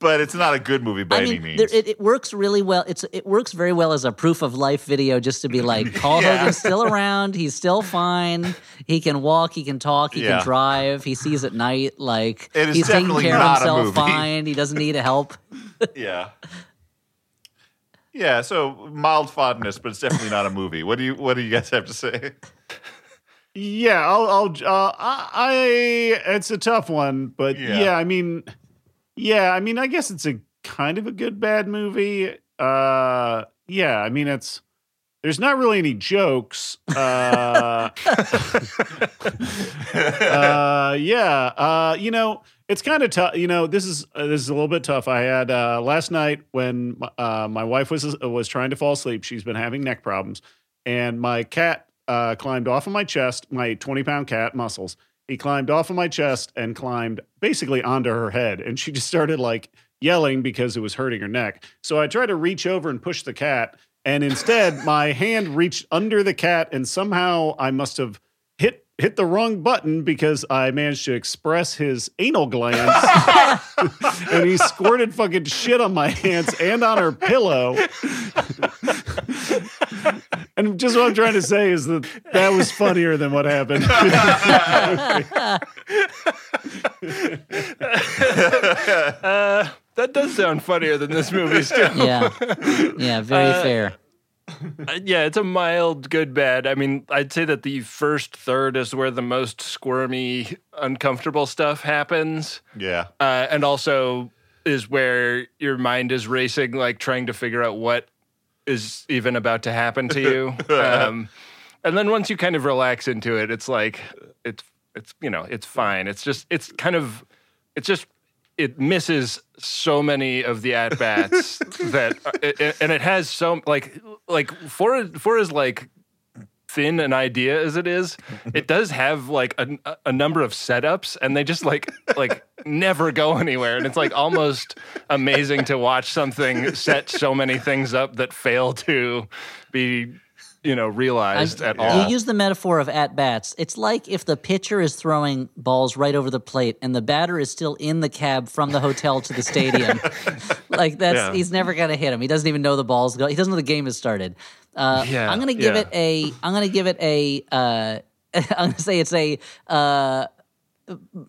but it's not a good movie by I any means there, it, it works really well. It's it works very well as a proof of life video, just to be like, Paul Yeah. Hogan's still around. He's still fine. He can walk. He can talk. He Yeah. can drive. He sees at night. Like he's taking care of himself fine. He doesn't need a help. yeah yeah so mild fondness but it's definitely not a movie what do you what do you guys have to say Yeah, I'll. I'll uh, I, I. It's a tough one, but Yeah. yeah. I mean, yeah. I mean, I guess it's a kind of a good bad movie. Uh, yeah. I mean, it's there's not really any jokes. Uh, uh, yeah. Uh, you know, it's kind of tough. You know, this is uh, this is a little bit tough. I had uh, last night when my- uh, my wife was was trying to fall asleep. She's been having neck problems, and my cat uh, climbed off of my chest. My twenty pound cat, Muscles. He climbed off of my chest and climbed basically onto her head, and she just started like yelling because it was hurting her neck. So I tried to reach over and push the cat, and instead my hand reached under the cat, and somehow I must have hit hit the wrong button because I managed to express his anal glands, and he squirted fucking shit on my hands and on her pillow. and just what I'm trying to say is that that was funnier than what happened. Uh, that does sound funnier than this movie still. Yeah, yeah, very Uh, fair. Uh, yeah, it's a mild good bad. I mean, I'd say that the first third is where the most squirmy, uncomfortable stuff happens, yeah uh, and also is where your mind is racing, like trying to figure out what is even about to happen to you. um, and then once you kind of relax into it, it's like it's It's you know, it's fine. It's just it's kind of it's just it misses so many of the at bats that uh, and it has so like like for for as like thin an idea as it is, it does have like a, a number of setups, and they just like like never go anywhere. And it's like almost amazing to watch something set so many things up that fail to be you know realized at all. You use the metaphor of at bats. It's like if the pitcher is throwing balls right over the plate and the batter is still in the cab from the hotel to the stadium. like that's Yeah. he's never gonna hit him. He doesn't even know the ball's go. He doesn't know the game has started. Uh, Yeah, I'm gonna give yeah. it a. I'm gonna give it a. Uh, I'm gonna say it's a. Uh,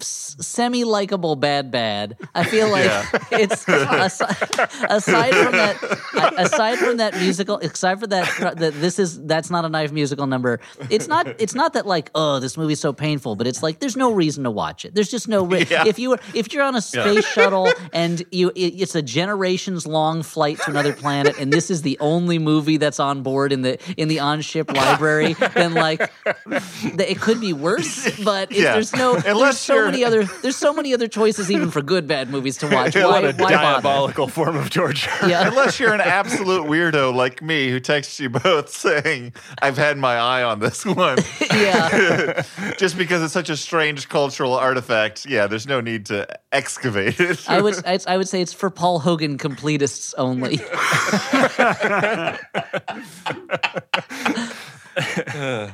semi likable bad bad. I feel like it's aside, aside from that aside from that musical aside from that that this is that's not a knife musical number. It's not it's not that like oh this movie's so painful, but it's like there's no reason to watch it. There's just no re- if you were if you're on a space shuttle and you it, it's a generations long flight to another planet and this is the only movie that's on board in the in the on ship library, then like it could be worse. But if there's no there's so you're- many other there's so many other choices even for good bad movies to watch. Why, what a why bother? diabolical form of torture. Yeah. Unless you're an absolute weirdo like me who texts you both saying, I've had my eye on this one. yeah. Just because it's such a strange cultural artifact. Yeah, there's no need to excavate it. I would I, I would say it's for Paul Hogan completists only. Uh.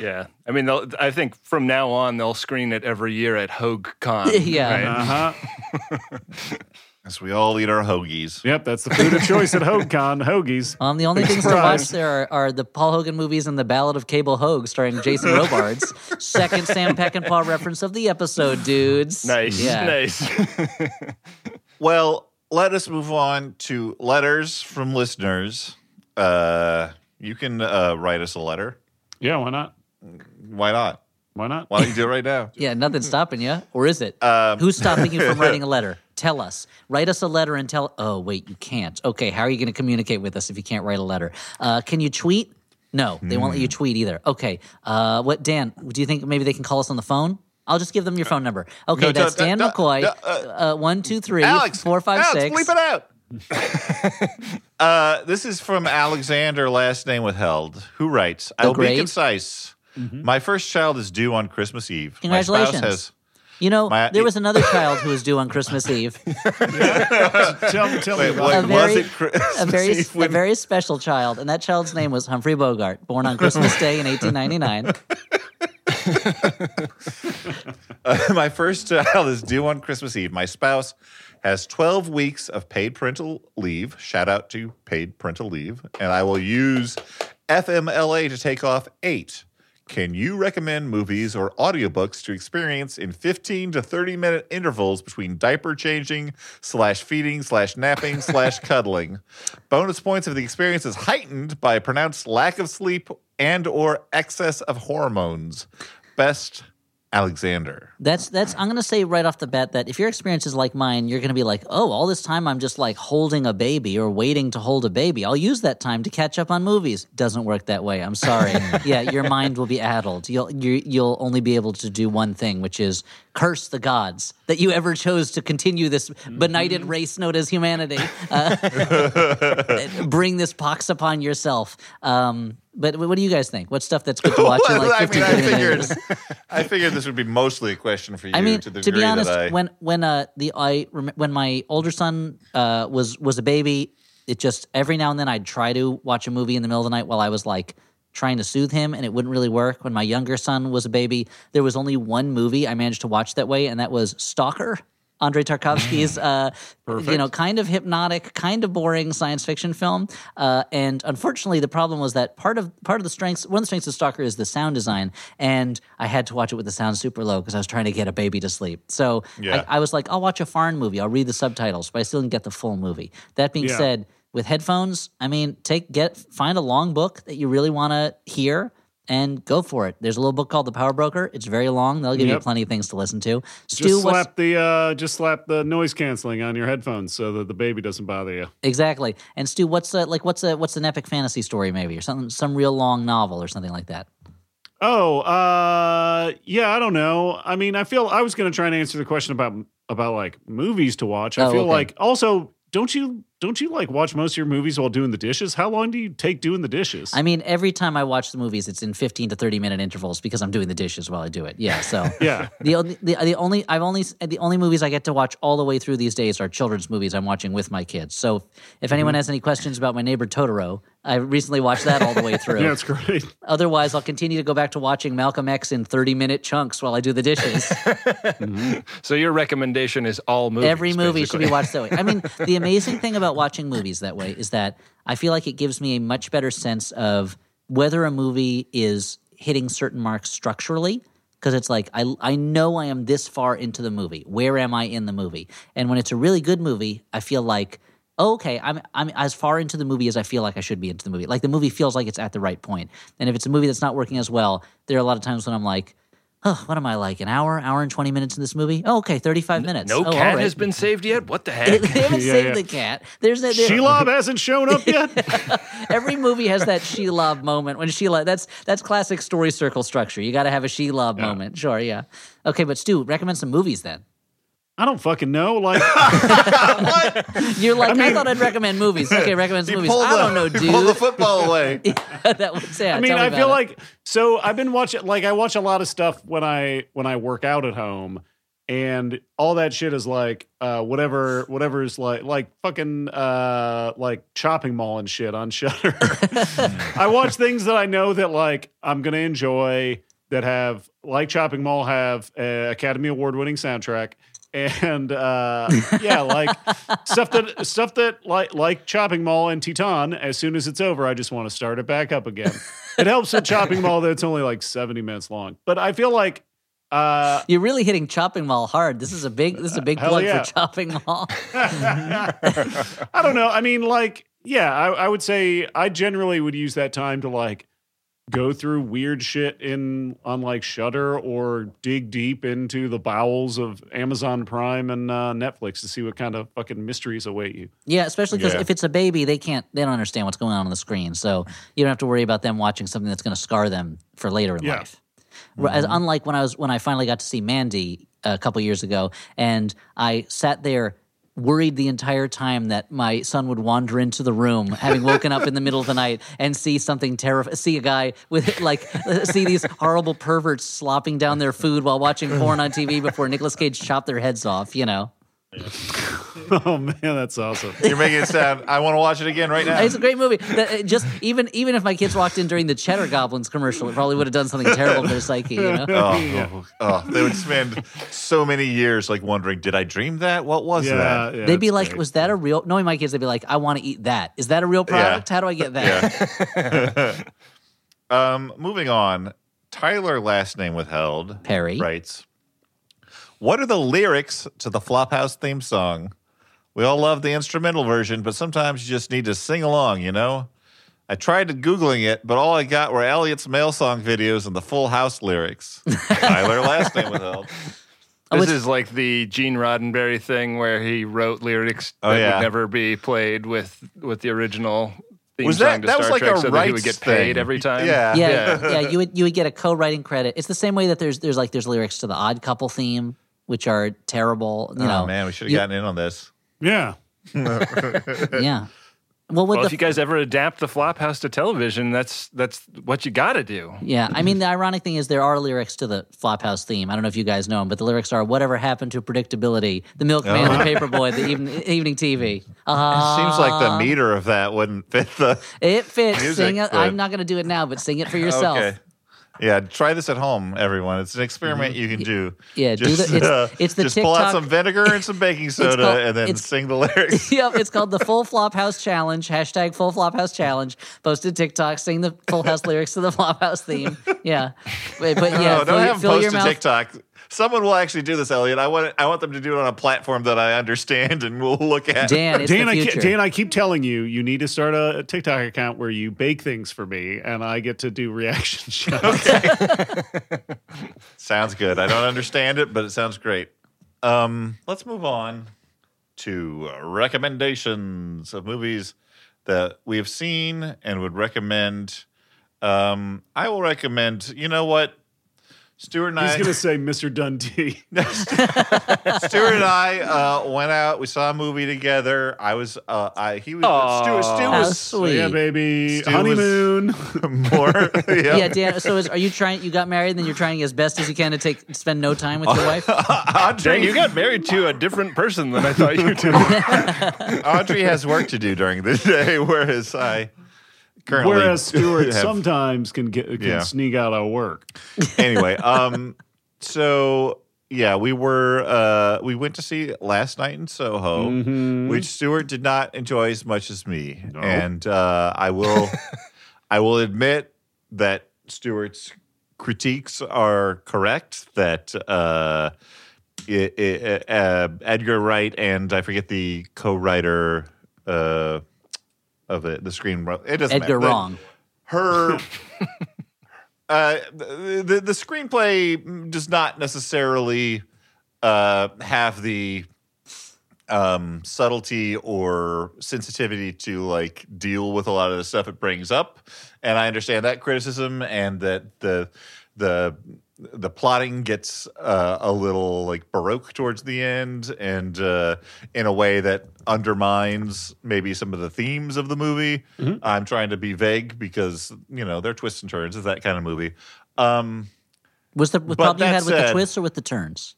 Yeah, I mean, they'll, I think from now on they'll screen it every year at Hogue Con. Yeah. right? Uh huh. As we all eat our hoagies. Yep, that's the food of choice at HoagCon. Hoagies. Um, the only things to Surprise. watch there are, are the Paul Hogan movies and the Ballad of Cable Hogue, starring Jason Robards. Second Sam Peckinpah reference of the episode, dudes. Nice, Yeah. nice. Well, let us move on to letters from listeners. Uh, you can uh, write us a letter. Yeah, why not? Why not? Why not? Why don't you do it right now? Yeah, nothing's stopping you, or is it? Um, Who's stopping you from writing a letter? Tell us. Write us a letter and tell. Oh, wait, you can't. Okay, how are you going to communicate with us if you can't write a letter? Uh, can you tweet? No, they won't let you Hmm. tweet either. Okay, uh, what Dan? Do you think maybe they can call us on the phone? I'll just give them your phone number. Okay, No, that's don't- Dan don't- McCoy. no, uh, one two three Alex, four five Alex, six. bleep it out. uh, this is from Alexander, last name withheld, who writes, I'll be concise. My first child is due on Christmas Eve. My spouse Congratulations. has You know, My- there was another child who was due on Christmas Eve. tell me, tell me about A very- it Christmas a very Eve a very special child, and that child's name was Humphrey Bogart, born on Christmas Day in 1899. my first child is due on Christmas Eve. My spouse has 12 weeks of paid parental leave. Shout out to paid parental leave. And I will use FMLA to take off eight. Can you recommend movies or audiobooks to experience in 15 to 30 minute intervals between diaper changing, slash feeding, slash napping, slash cuddling? Bonus points if the experience is heightened by a pronounced lack of sleep and or excess of hormones. Best Alexander. That's that's. I'm gonna say right off the bat that if your experience is like mine, you're gonna be like, oh, all this time I'm just like holding a baby or waiting to hold a baby. I'll use that time to catch up on movies. Doesn't work that way. I'm sorry. yeah, your mind will be addled. You'll you, you'll only be able to do one thing, which is curse the gods that you ever chose to continue this benighted race known as humanity. Uh, bring this pox upon yourself. Um, but what do you guys think? What stuff that's good to watch in Well, like I 15 mean, I figured, I figured this would be mostly a question for you. I mean, to the to be honest, I, when when uh the I when my older son uh was was a baby, it just every now and then I'd try to watch a movie in the middle of the night while I was like trying to soothe him, and it wouldn't really work. When my younger son was a baby, there was only one movie I managed to watch that way, and that was Stalker. Andrei Tarkovsky's, uh, you know, kind of hypnotic, kind of boring science fiction film. Uh, and unfortunately, the problem was that part of part of the strengths, one of the strengths of Stalker is the sound design, and I had to watch it with the sound super low because I was trying to get a baby to sleep. So Yeah. I, I was like, I'll watch a foreign movie, I'll read the subtitles, but I still didn't get the full movie. That being Yeah. said, with headphones, I mean, take get find a long book that you really want to hear. And go for it. There's a little book called The Power Broker. It's very long. They'll give you plenty of things to listen to. Stu, Just slap the uh, just slap the noise canceling on your headphones so that the baby doesn't bother you. Exactly. And Stu, what's a, like what's a what's an epic fantasy story maybe or something some real long novel or something like that? Oh, uh, yeah, I don't know. I mean, I feel I was going to try and answer the question about about like movies to watch. I Oh, feel okay. like also don't you don't you like watch most of your movies while doing the dishes? How long do you take doing the dishes? I mean, every time I watch the movies, it's in 15 to 30 minute intervals because I'm doing the dishes while I do it. Yeah. So yeah. the only the, the only I've only the only movies I get to watch all the way through these days are children's movies I'm watching with my kids. So if mm-hmm. anyone has any questions about my neighbor Totoro, I recently watched that all the way through. Yeah, it's great. Otherwise, I'll continue to go back to watching Malcolm X in 30 minute chunks while I do the dishes. Mm-hmm. So your recommendation is all movies. Every movie should be watched that way. I mean, the amazing thing about watching movies that way is that I feel like it gives me a much better sense of whether a movie is hitting certain marks structurally. Because it's like I I know I am this far into the movie. Where am I in the movie? And when it's a really good movie, I feel like oh, okay, I'm I'm as far into the movie as I feel like I should be into the movie. Like the movie feels like it's at the right point. And if it's a movie that's not working as well, there are a lot of times when I'm like, oh, what am I like? An hour, hour and twenty minutes in this movie? Oh, okay, thirty five minutes. No oh, all cat right. has been saved yet. What the heck? They haven't Yeah, saved yeah. the cat. There's a, there, Shelob hasn't shown up yet. every movie has that Shelob moment when Shelob. That's that's classic story circle structure. You got to have a Shelob moment. Sure, yeah. Okay, but Stu, recommend some movies then. I don't fucking know. Like, You're like, I, mean- thought I'd recommend movies. Okay, recommend He movies. pulled I don't the- know, he pulled the football away. that was yeah. I mean, tell me I about feel it. like so I've been watching like I watch a lot of stuff when I when I work out at home and all that shit is like uh whatever whatever is like like fucking uh like chopping mall and shit on Shudder. I watch things that I know that like I'm going to enjoy that have like chopping mall have a Academy Award winning soundtrack and uh yeah like stuff that stuff that like like chopping mall and Teton. as soon as it's over I just want to start it back up again. it helps with chopping mall that it's only like 70 minutes long. But I feel like uh You're really hitting Chopping Mall hard. This is a big this is a big plug yeah. for Chopping Mall. I don't know. I mean, like, yeah, I, I would say I generally would use that time to like go through weird shit in on like Shudder or dig deep into the bowels of Amazon Prime and uh, Netflix to see what kind of fucking mysteries await you. Yeah, especially because Yeah. if it's a baby, they can't they don't understand what's going on on the screen. So you don't have to worry about them watching something that's going to scar them for later in Yeah. life. As unlike when I was when I finally got to see Mandy a couple years ago, and I sat there worried the entire time that my son would wander into the room, having woken up in the middle of the night and see something terrifying, see a guy with like see these horrible perverts slopping down their food while watching porn on TV before Nicolas Cage chopped their heads off. You know. oh man, that's awesome. You're making it sound. I want to watch it again right now. It's a great movie. That- it just even even if my kids walked in during the Cheddar Goblins commercial, it probably would have done something terrible to their psyche. You know. Oh, oh, oh, they would spend so many years like wondering, did I dream that? What was Yeah, that? yeah, they'd be like, great. "Was that a real?" Knowing my kids, they'd be like, "I want to eat that. Is that a real product? How do I get that?" Um, moving on. Tyler, last name withheld, Perry. writes, "What are the lyrics to the Flophouse theme song? We all love the instrumental version, but sometimes you just need to sing along. You know." I tried to googling it, but all I got were Elliott's mail song videos and the Full House lyrics. Tyler, last name withheld. Oh, This it's- is like the Gene Roddenberry thing where he wrote lyrics Oh, that yeah. would never be played with with the original theme Was song that to that Star was like Trek, a so that he would get paid thing. every time. Yeah. Yeah, yeah, You would you would get a co-writing credit. It's the same way that there's there's like there's lyrics to the Odd Couple theme, which are terrible. You know, oh man, we should have gotten in on this. Yeah. yeah. Well, Well, the if you guys ever adapt the Flophouse to television, that's that's what you got to do. Yeah, I mean the ironic thing is there are lyrics to the Flophouse theme. I don't know if you guys know them, but the lyrics are "Whatever happened to predictability? The milkman, Oh. the paperboy, the even, evening TV." Uh, it Seems like the meter of that wouldn't fit the. it fits. music, sing it. but- I'm not going to do it now, but sing it for yourself. Okay. Yeah, try this at home, everyone. It's an experiment you can do. Yeah, do just, the- it's- uh, it's the just pull out some vinegar and some baking soda, called- and then sing the lyrics. yep, it's called the Full Flophouse Challenge. Hashtag Full Flophouse Challenge. Posted TikTok. Sing the Full House lyrics to the Flophouse theme. Yeah, but, but yeah, no, fill, don't have fill post your mouth. TikTok. Someone will actually do this, Elliott. I want I want them to do it on a platform that I understand, and we'll look at. Dan, it's Dan, the I future. keep, Dan, I keep telling you, you need to start a, a TikTok account where you bake things for me, and I get to do reaction shots. Sounds good. I don't understand it, but it sounds great. Um, let's move on to uh, recommendations of movies that we have seen and would recommend. Um, I will recommend. You know what? Stuart and He's I, He's going to say Mr. Dundee. Stuart and I uh, went out. We saw a movie together. I was, uh, I he was Aw. Stuart. Stu was sweet. yeah, baby. Stu Honeymoon. more. yeah. Yeah, Dan. So, is, are you trying? You got married, and then you're trying as best as you can to take spend no time with your wife. Audrey, Dang, you got married to a different person than I thought you did. Audrey has work to do during the day, whereas I currently. Whereas Stuart have- sometimes can get can Yeah. sneak out of work. anyway, um, so yeah, we were uh, we went to see last night in Soho, Mhm. which Stuart did not enjoy as much as me, and uh, I will I will admit that Stuart's critiques are correct. That uh, i i uh, Edgar Wright and I forget the co-writer uh, of it, the screen. It doesn't Edgar matter. The- Wrong. her uh the, the the screenplay does not necessarily uh have the um subtlety or sensitivity to like deal with a lot of the stuff it brings up and i understand that criticism and that the the the plotting gets uh, a little like baroque towards the end and uh, in a way that undermines maybe some of the themes of the movie. I'm trying to be vague because you know they're twists and turns it's that kind of movie. Um, Was the, the problem you had with the twists or with the turns?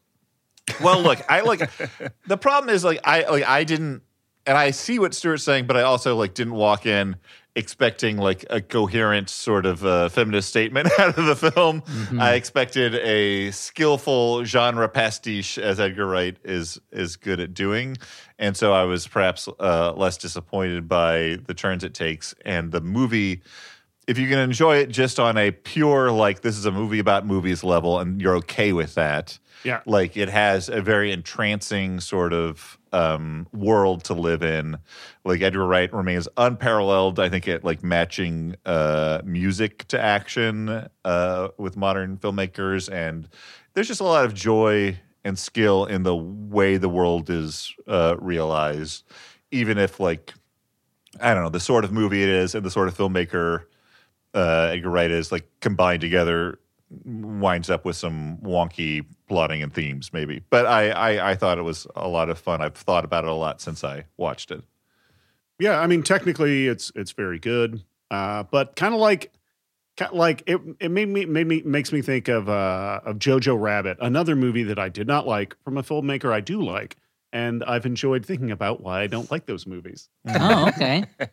well, look, I like the problem is like I like I didn't and I see what Stuart's saying, but I also like didn't walk in expecting like a coherent sort of uh, feminist statement out of the film. I expected a skillful genre pastiche, as Edgar Wright is is good at doing, and so I was perhaps uh, less disappointed by the turns it takes and the movie. If you can enjoy it just on a pure like this is a movie about movies level, and you're okay with that, Yeah. like it has a very entrancing sort of um, world to live in. Like Edgar Wright remains unparalleled, I think, at like matching uh, music to action uh, with modern filmmakers, and there's just a lot of joy and skill in the way the world is uh, realized, even if like I don't know the sort of movie it is and the sort of filmmaker uh, Edgar Wright is like combined together winds up with some wonky plotting and themes maybe but I, I i thought it was a lot of fun i've thought about it a lot since i watched it Yeah, I mean, technically, it's it's very good, uh, but kind of like, kind like it. It made me made me makes me think of uh, of Jojo Rabbit, another movie that I did not like from a filmmaker I do like, and I've enjoyed thinking about why I don't like those movies. Oh, okay.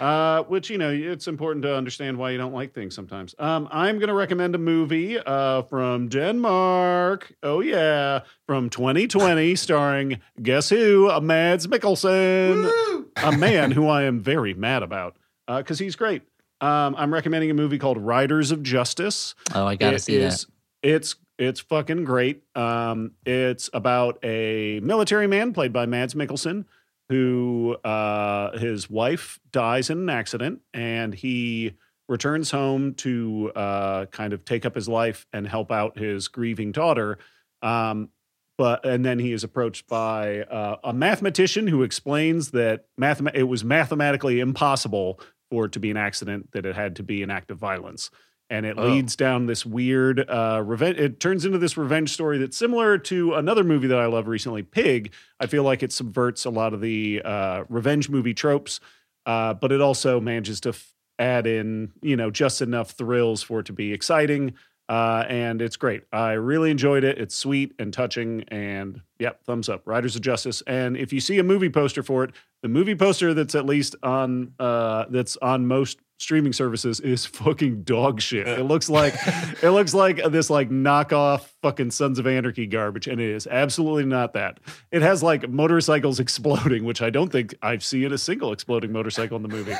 Uh, which you know, it's important to understand why you don't like things sometimes. Um, I'm going to recommend a movie uh, from Denmark. Oh yeah, from 2020, starring guess who? Uh, Mads Mikkelsen, a man who I am very mad about because he's great. Um, I'm recommending a movie called Riders of Justice. Oh, I gotta It see that. is- It's it's fucking great. Um, it's about a military man played by Mads Mikkelsen who uh, his wife dies in an accident and he returns home to uh, kind of take up his life and help out his grieving daughter. Um, but and then he is approached by uh, a mathematician who explains that math it was mathematically impossible for it to be an accident that it had to be an act of violence and it Oh. leads down this weird uh, revenge. It turns into this revenge story that's similar to another movie that I love recently, Pig. I feel like it subverts a lot of the uh, revenge movie tropes, uh, but it also manages to f- add in, you know, just enough thrills for it to be exciting. Uh, and it's great. I really enjoyed it. It's sweet and touching. And yep, thumbs up. Riders of Justice. And if you see a movie poster for it, the movie poster that's at least on uh, that's on most streaming services is fucking dog shit. It looks like it looks like this like knockoff fucking Sons of Anarchy garbage, and it is absolutely not that. It has like motorcycles exploding, which I don't think I've seen a single exploding motorcycle in the movie.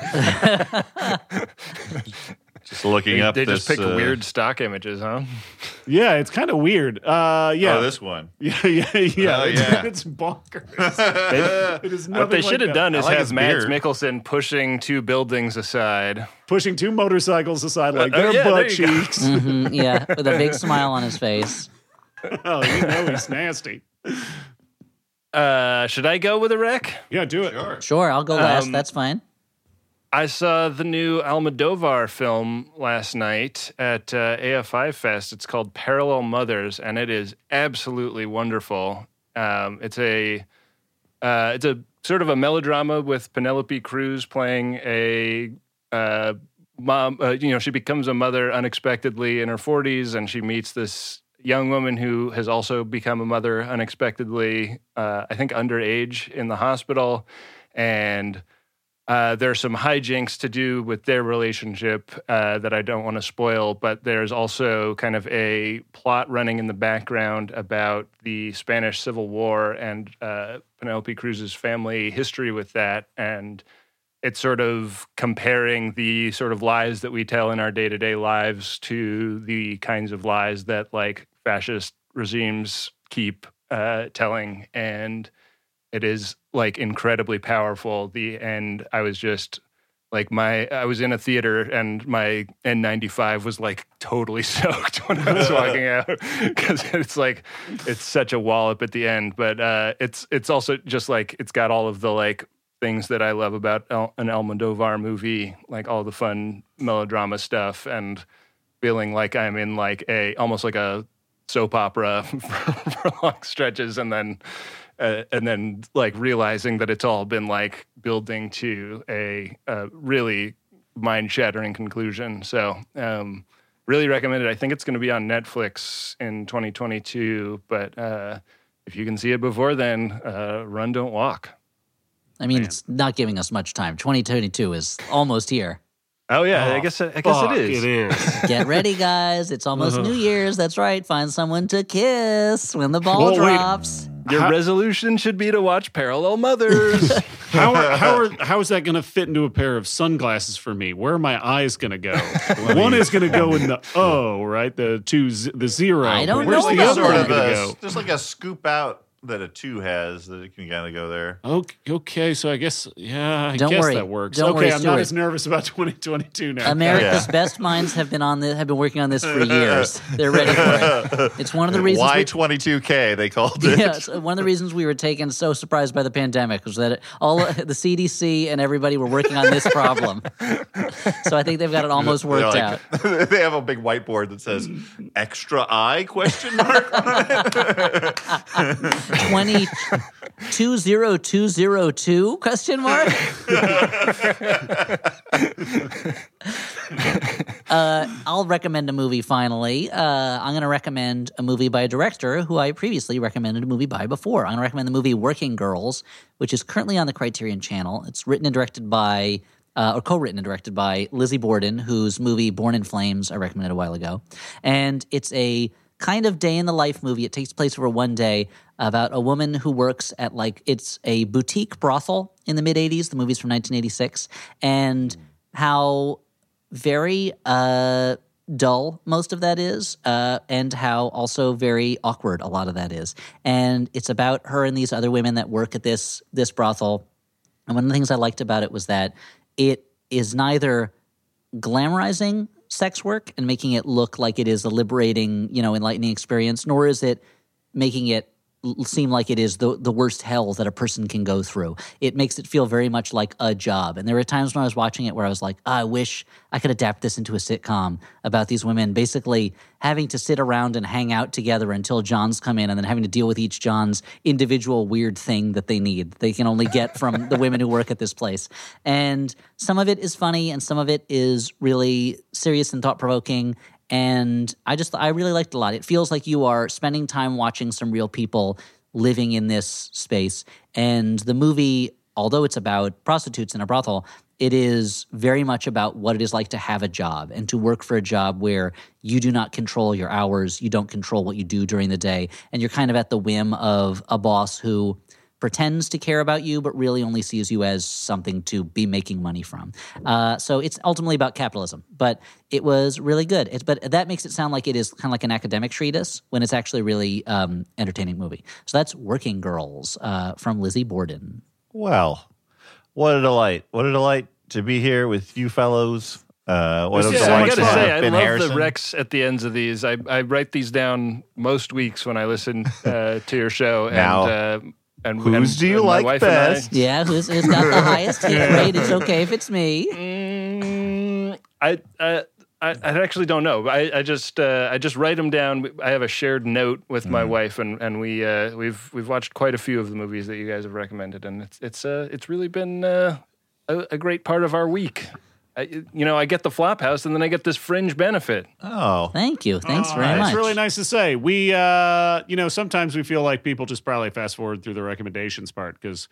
just looking They, up they this, just pick uh, weird stock images, huh? yeah, it's kind of weird. Uh, yeah, oh this one yeah, yeah, yeah. Oh, it's, yeah. it's bonkers. They- it is what they should like have that. done is I like have his Mads beard. Mikkelsen pushing two buildings aside. pushing two motorcycles aside like Uh, their yeah, butt you go. cheeks. Mhm, yeah, with a big smile on his face. oh, you know he's nasty. Uh, should I go with a wreck? Yeah, do it. sure Sure, I'll go last. Um, That's fine. I saw the new Almodovar film last night at uh, AFI Fest. It's called Parallel Mothers, and it is absolutely wonderful. Um, it's a uh, it's a sort of a melodrama with Penelope Cruz playing a uh, mom. Uh, you know, she becomes a mother unexpectedly in her 40s, and she meets this young woman who has also become a mother unexpectedly. Uh, I think underage in the hospital, and uh, there's some hijinks to do with their relationship uh, that I don't want to spoil, but there's also kind of a plot running in the background about the Spanish Civil War and uh, Penelope Cruz's family history with that. And it's sort of comparing the sort of lies that we tell in our day to day lives to the kinds of lies that like fascist regimes keep uh, telling. And it is like incredibly powerful. The end, I was just like my I was in a theater and my N95 was like totally soaked when I was walking out because it's like it's such a wallop at the end. But uh, it's it's also just like it's got all of the like things that I love about El, an movie, like all the fun melodrama stuff and feeling like I'm in like a almost like a soap opera for, for long stretches and then uh, and then like realizing that it's all been like building to a, a really mind-shattering conclusion. So, um, really recommend it. I think it's going to be on Netflix in 2022, but uh, if you can see it before then, uh, run, don't walk. I mean, it's not giving us much time. 2022 is almost here. Oh yeah, I Oh, guess I guess Fuck, it is. It is. Get ready, guys. It's almost New Year's. That's right. Find someone to kiss when the ball Well, wait. Drops. Your How- resolution should be to watch Parallel Mothers. How are, how are how is that going to fit into a pair of sunglasses for me? Where are my eyes going to go? One is going to go in the O, right? The two, the zero. I don't Where's know the other sort one of going a, to go? just like a scoop out that a two has that it can kind of go there. Okay, okay, so I guess yeah, I Don't guess worry. that works. Don't okay, worry, I'm Stuart. not as nervous about 2022 now. America's Yeah. best minds have been on this, have been working on this for years. They're ready for it. It's one of the reasons. we- Y22K they called it. yeah, it's one of the reasons we were taken so surprised by the pandemic was that all the CDC and everybody were working on this problem. so I think they've got it almost worked like- out. they have a big whiteboard that says extra I question mark on it. Twenty two zero two zero two question mark. uh, I'll recommend a movie. Finally, uh, I'm going to recommend a movie by a director who I previously recommended a movie by before. I'm going to recommend the movie Working Girls, which is currently on the Criterion Channel. It's written and directed by. Uh, or co-written and directed by Lizzie Borden, whose movie Born in Flames I recommended a while ago, and it's a kind of day in the life movie. It takes place over one day about a woman who works at like it's a boutique brothel in the mid 80s. The movie's from 1986 and how very uh dull most of that is uh and how also very awkward a lot of that is. And it's about her and these other women that work at this this brothel. And one of the things I liked about it was that it is neither glamorizing sex work and making it look like it is a liberating, you know, enlightening experience, nor is it making it seem like it is the, the worst hell that a person can go through. It makes it feel very much like a job. And there were times when I was watching it where I was like, "Ah, I wish I could adapt this into a sitcom about these women basically having to sit around and hang out together until Johns come in and then having to deal with each John's individual weird thing that they need. They can only get from the women who work at this place. And some of it is funny and some of it is really serious and thought provoking. And I just, I really liked a lot. It feels like you are spending time watching some real people living in this space. And the movie, although it's about prostitutes in a brothel, it is very much about what it is like to have a job and to work for a job where you do not control your hours, you don't control what you do during the day, and you're kind of at the whim of a boss who pretends to care about you, but really only sees you as something to be making money from. Uh, so it's ultimately about capitalism, but it was really good. It's, but that makes it sound like it is kind of like an academic treatise when it's actually a really um, entertaining movie. So that's Working Girls uh, from Lizzie Borden. Well, what a delight! What a delight to be here with you fellows. Uh, what a Yeah, Yeah, I delight gotta to say, I Ben love Harrison. the Rex at the ends of these. I, I write these down most weeks when I listen uh, to your show, and Now- uh, and Whose and- do you like wife and I- best? Yeah, who's, who's got the highest hit rate? It's okay if it's me. Mm, I, I I I actually don't know. I, I just uh, I just write them down. I have a shared note with my Mm. wife, and and we uh, we've we've watched quite a few of the movies that you guys have recommended, and it's it's uh, it's really been uh, a, a great part of our week. I, you know, I get the flop house, and then I get this fringe benefit. Oh, Thank you. Thanks very much. It's really nice to say. We, uh, you know, sometimes we feel like people just probably fast forward through the recommendations part because,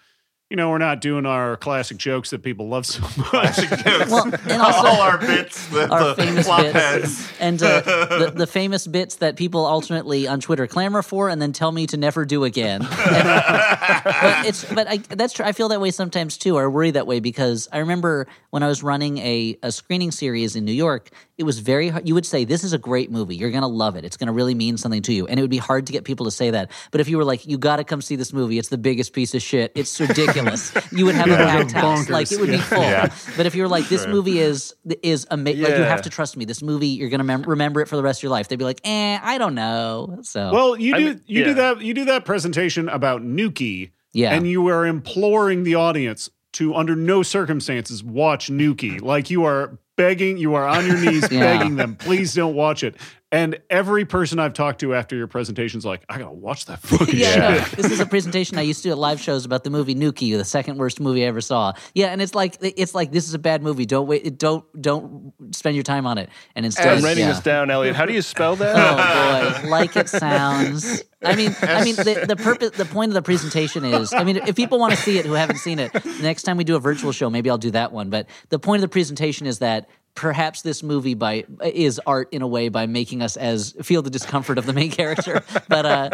you know, we're not doing our classic jokes that people love so much. Well, and also all our bits, the, our the famous bits heads. and uh, the, the famous bits that people alternately on Twitter clamor for and then tell me to never do again. And, uh, but it's but I, that's true. I feel that way sometimes too, or I worry that way because I remember when I was running a, a screening series in New York. It was very hard. You would say, This is a great movie. You're going to love it. It's going to really mean something to you. And it would be hard to get people to say that. But if you were like, You got to come see this movie, it's the biggest piece of shit. It's ridiculous. you would have a packed house. bonkers. Like, it would be full. Yeah. But if you were like, This movie is is amazing, like, you have to trust me. This movie, you're going to mem- remember it for the rest of your life. They'd be like, Eh, I don't know. So, well, you I do mean, you do that you do that presentation about Nukie, Yeah. and you are imploring the audience to, under no circumstances, watch Nukie. Like you are begging, you are on your knees Yeah. begging them, please don't watch it. And every person I've talked to after your presentation's like, I gotta watch that fucking yeah, shit. I know. this is a presentation I used to do at live shows about the movie Nukie, the second worst movie I ever saw. Yeah, and it's like it's like this is a bad movie. Don't wait. Don't don't spend your time on it. And instead, I'm writing yeah. this down, Elliott. How do you spell that? Oh boy, like it sounds. I mean, I mean, the, the purpose, the point of the presentation is, I mean, if people want to see it who haven't seen it, the next time we do a virtual show, maybe I'll do that one. But the point of the presentation is that perhaps this movie by is art in a way by making us as feel the discomfort of the main character. But uh,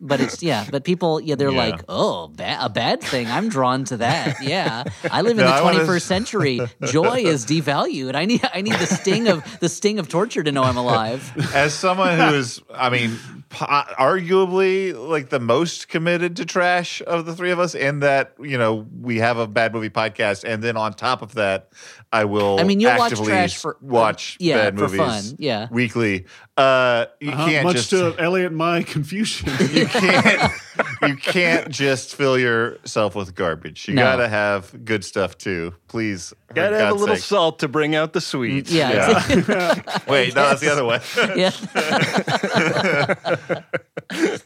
but it's yeah. But people, yeah, they're Yeah. like, oh, ba- a bad thing. I'm drawn to that. Yeah, I live in No, the I wanna- 21st century. Joy is devalued. I need I need the sting of the sting of torture to know I'm alive. As someone who is, I mean, arguably like the most committed to trash of the three of us, in that you know we have a bad movie podcast, and then on top of that, I will. I mean, you'll watch trash for- watch yeah, bad for movies fun, yeah. weekly. Uh, you Uh-huh, can't much just to Elliott my confusion. you can't you can't just fill yourself with garbage. You No. gotta have good stuff too. Please, for Gotta have a little sake. salt to bring out the sweet. Yeah, Wait, no, that's the other way. yeah.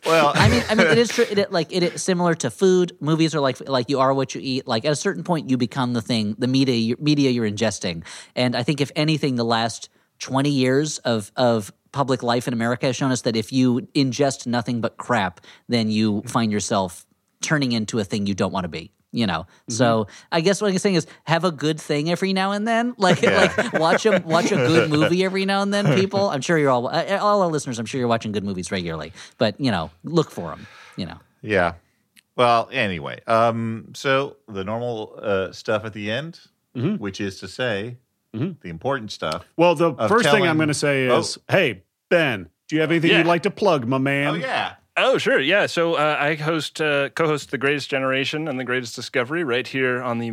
well, I mean, I mean, it is true. It, like it is similar to food. Movies are like like you are what you eat. Like at a certain point, you become the thing, the media media you're ingesting. And I think if anything, the last twenty years of of public life in America has shown us that if you ingest nothing but crap, then you find yourself turning into a thing you don't want to be. You know, so I guess what I'm saying is have a good thing every now and then. Like, like watch a watch a good movie every now and then. People, I'm sure you're all uh, all our listeners. I'm sure you're watching good movies regularly, but you know, look for them. You know, Yeah. Well, anyway, um, so the normal uh, stuff at the end, Mm-hmm. which is to say, the important stuff. well, the Of first thing I'm going to say is, hey, Ben, do you have anything Yeah. you'd like to plug, my man? Oh yeah, Oh, sure. Yeah. So uh, I host, uh, co-host The Greatest Generation and The Greatest Discovery right here on the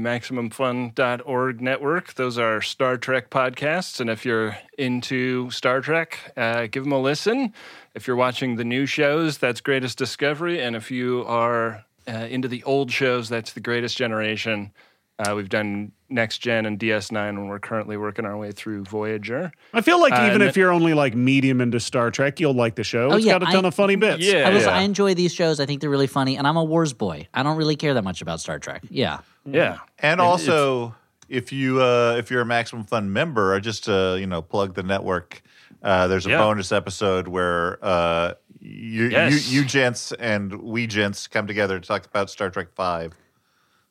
MaximumFun.org network. Those are Star Trek podcasts. And if you're into Star Trek, uh, give them a listen. If you're watching the new shows, that's Greatest Discovery. And if you are uh, into the old shows, that's The Greatest Generation. Uh, we've done Next Gen and DS9, and we're currently working our way through Voyager. I feel like Uh, even if you're only like medium into Star Trek, you'll like the show. Oh, it's yeah, got a ton I- of funny bits. Yeah. I was yeah. I enjoy these shows. I think they're really funny, and I'm a Wars boy. I don't really care that much about Star Trek. Yeah, Yeah. and It- also if you uh, if you're a Maximum Fun member, or just uh, you know plug the network. Uh, there's a Yeah. bonus episode where uh, you, Yes. you you gents and we gents come together to talk about Star Trek Five.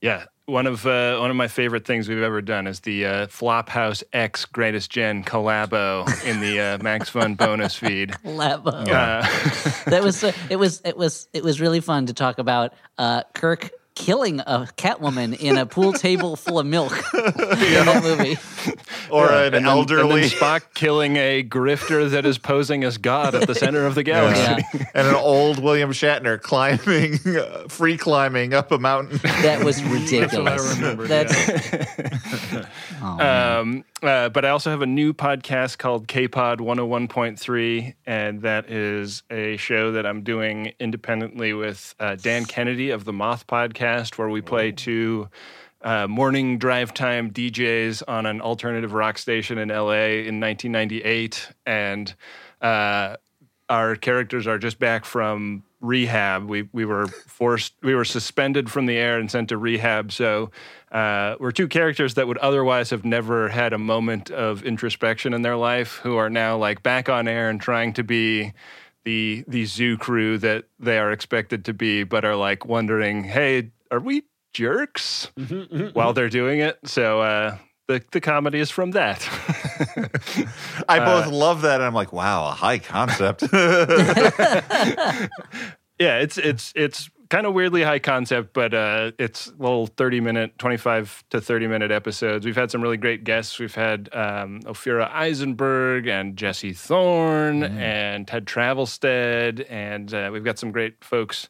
Yeah, one of uh, one of my favorite things we've ever done is the uh, Flophouse X Greatest Gen collabo in the uh, Max Fun bonus feed. Labo. Uh, that was uh, it was it was it was really fun to talk about uh, Kirk killing a Catwoman in a pool table full of milk in that movie. or an And then- elderly and then Spock killing a grifter that is posing as God at the center of the galaxy. Yeah. and an old William Shatner climbing, uh, free climbing up a mountain. That was ridiculous. remembered, That's oh. Um, uh, but I also have a new podcast called KPod 101.3, and that is a show that I'm doing independently with uh, Dan Kennedy of the Moth Podcast, where we play two uh, morning drive time DJs on an alternative rock station in LA in 1998. And uh, our characters are just back from rehab. We we were forced, we were suspended from the air and sent to rehab. So uh, we're two characters that would otherwise have never had a moment of introspection in their life, who are now like back on air and trying to be the the zoo crew that they are expected to be, but are like wondering, hey, are we jerks mm-hmm, mm-hmm, mm-hmm. while they're doing it? So. uh the, the comedy is from that. I uh, both love that, and I'm like, wow, a high concept. Yeah, it's it's it's kind of weirdly high concept, but uh, it's little thirty minute, twenty five to thirty minute episodes. We've had some really great guests. We've had um, Ophira Eisenberg and Jesse Thorn and Ted Travelstead, and uh, we've got some great folks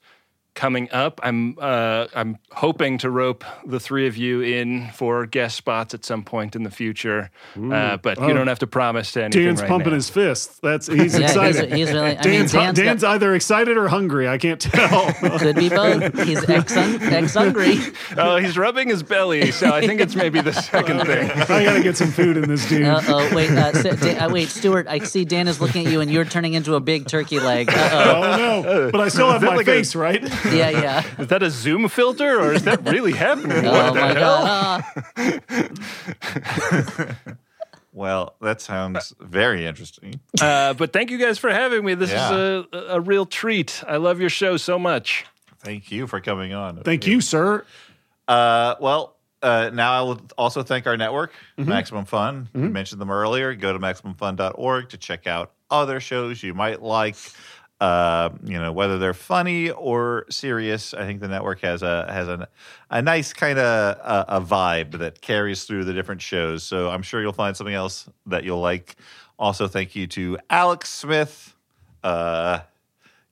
coming up. I'm uh, I'm hoping to rope the three of you in for guest spots at some point in the future, uh, but Oh. you don't have to promise to anything Dan's right pumping now. his fists. That's he's Yeah, excited. he's really- I mean, Dan's, Dan's Dan's, got- either excited or hungry. I can't tell. Could be both. He's ex ex hungry. oh, he's rubbing his belly, so I think it's maybe the second thing. I gotta get some food in this dude. Uh oh, wait, uh, S- Dan, uh, wait, Stuart. I see Dan is looking at you, and you're turning into a big turkey leg. Uh oh no! But I still have my like a- face, right? yeah, yeah. Is that a Zoom filter or is that really happening? Oh my god. Ah. well, that sounds very interesting. Uh, but thank you guys for having me. This Yeah. is a, a real treat. I love your show so much. Thank you for coming on. Thank you, sir. Uh, well, uh, now I will also thank our network, Maximum Fun. You mentioned them earlier. Go to maximumfun.org to check out other shows you might like. Uh, you know whether they're funny or serious. I think the network has a has a a nice kind of a, a vibe that carries through the different shows. So I'm sure you'll find something else that you'll like. Also, thank you to Alex Smith. Uh,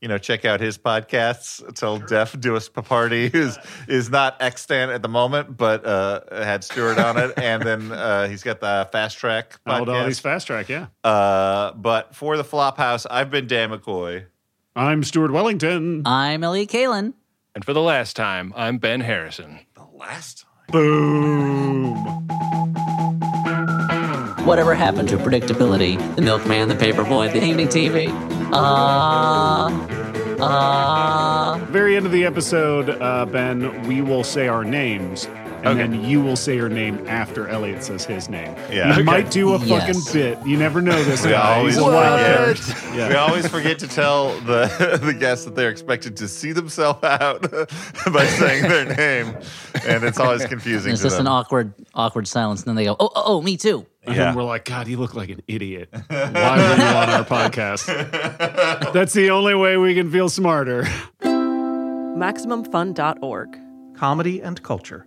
you know, check out his podcasts. 'Til Death Do Us Blart is is not extant at the moment, but uh, had Stuart on it, and then uh, he's got the Fast Track Al Dotty's podcast. fast track. Yeah. Uh, but for the Flophouse, I've been Dan McCoy. I'm Stuart Wellington. I'm Elliott Kalan. And for the last time, I'm Ben Harrison. The last time. Boom. Whatever happened to predictability? The milkman, the paperboy, the evening TV. Ah, ah. Very end of the episode, uh, Ben, we will say our names. And Okay. then you will say your name after Elliott says his name. Yeah. You Okay. might do a Yes. fucking bit. You never know this We guy. always He's a wild card. forget. Yeah. We always forget to tell the the guests that they're expected to see themselves out by saying their name, and it's always confusing. It's to just them. an awkward, awkward silence. And then they go, oh, oh, oh me too. And Yeah. then we're like, God, you look like an idiot. Why were you on our podcast? That's the only way we can feel smarter. MaximumFun.org. Comedy and culture.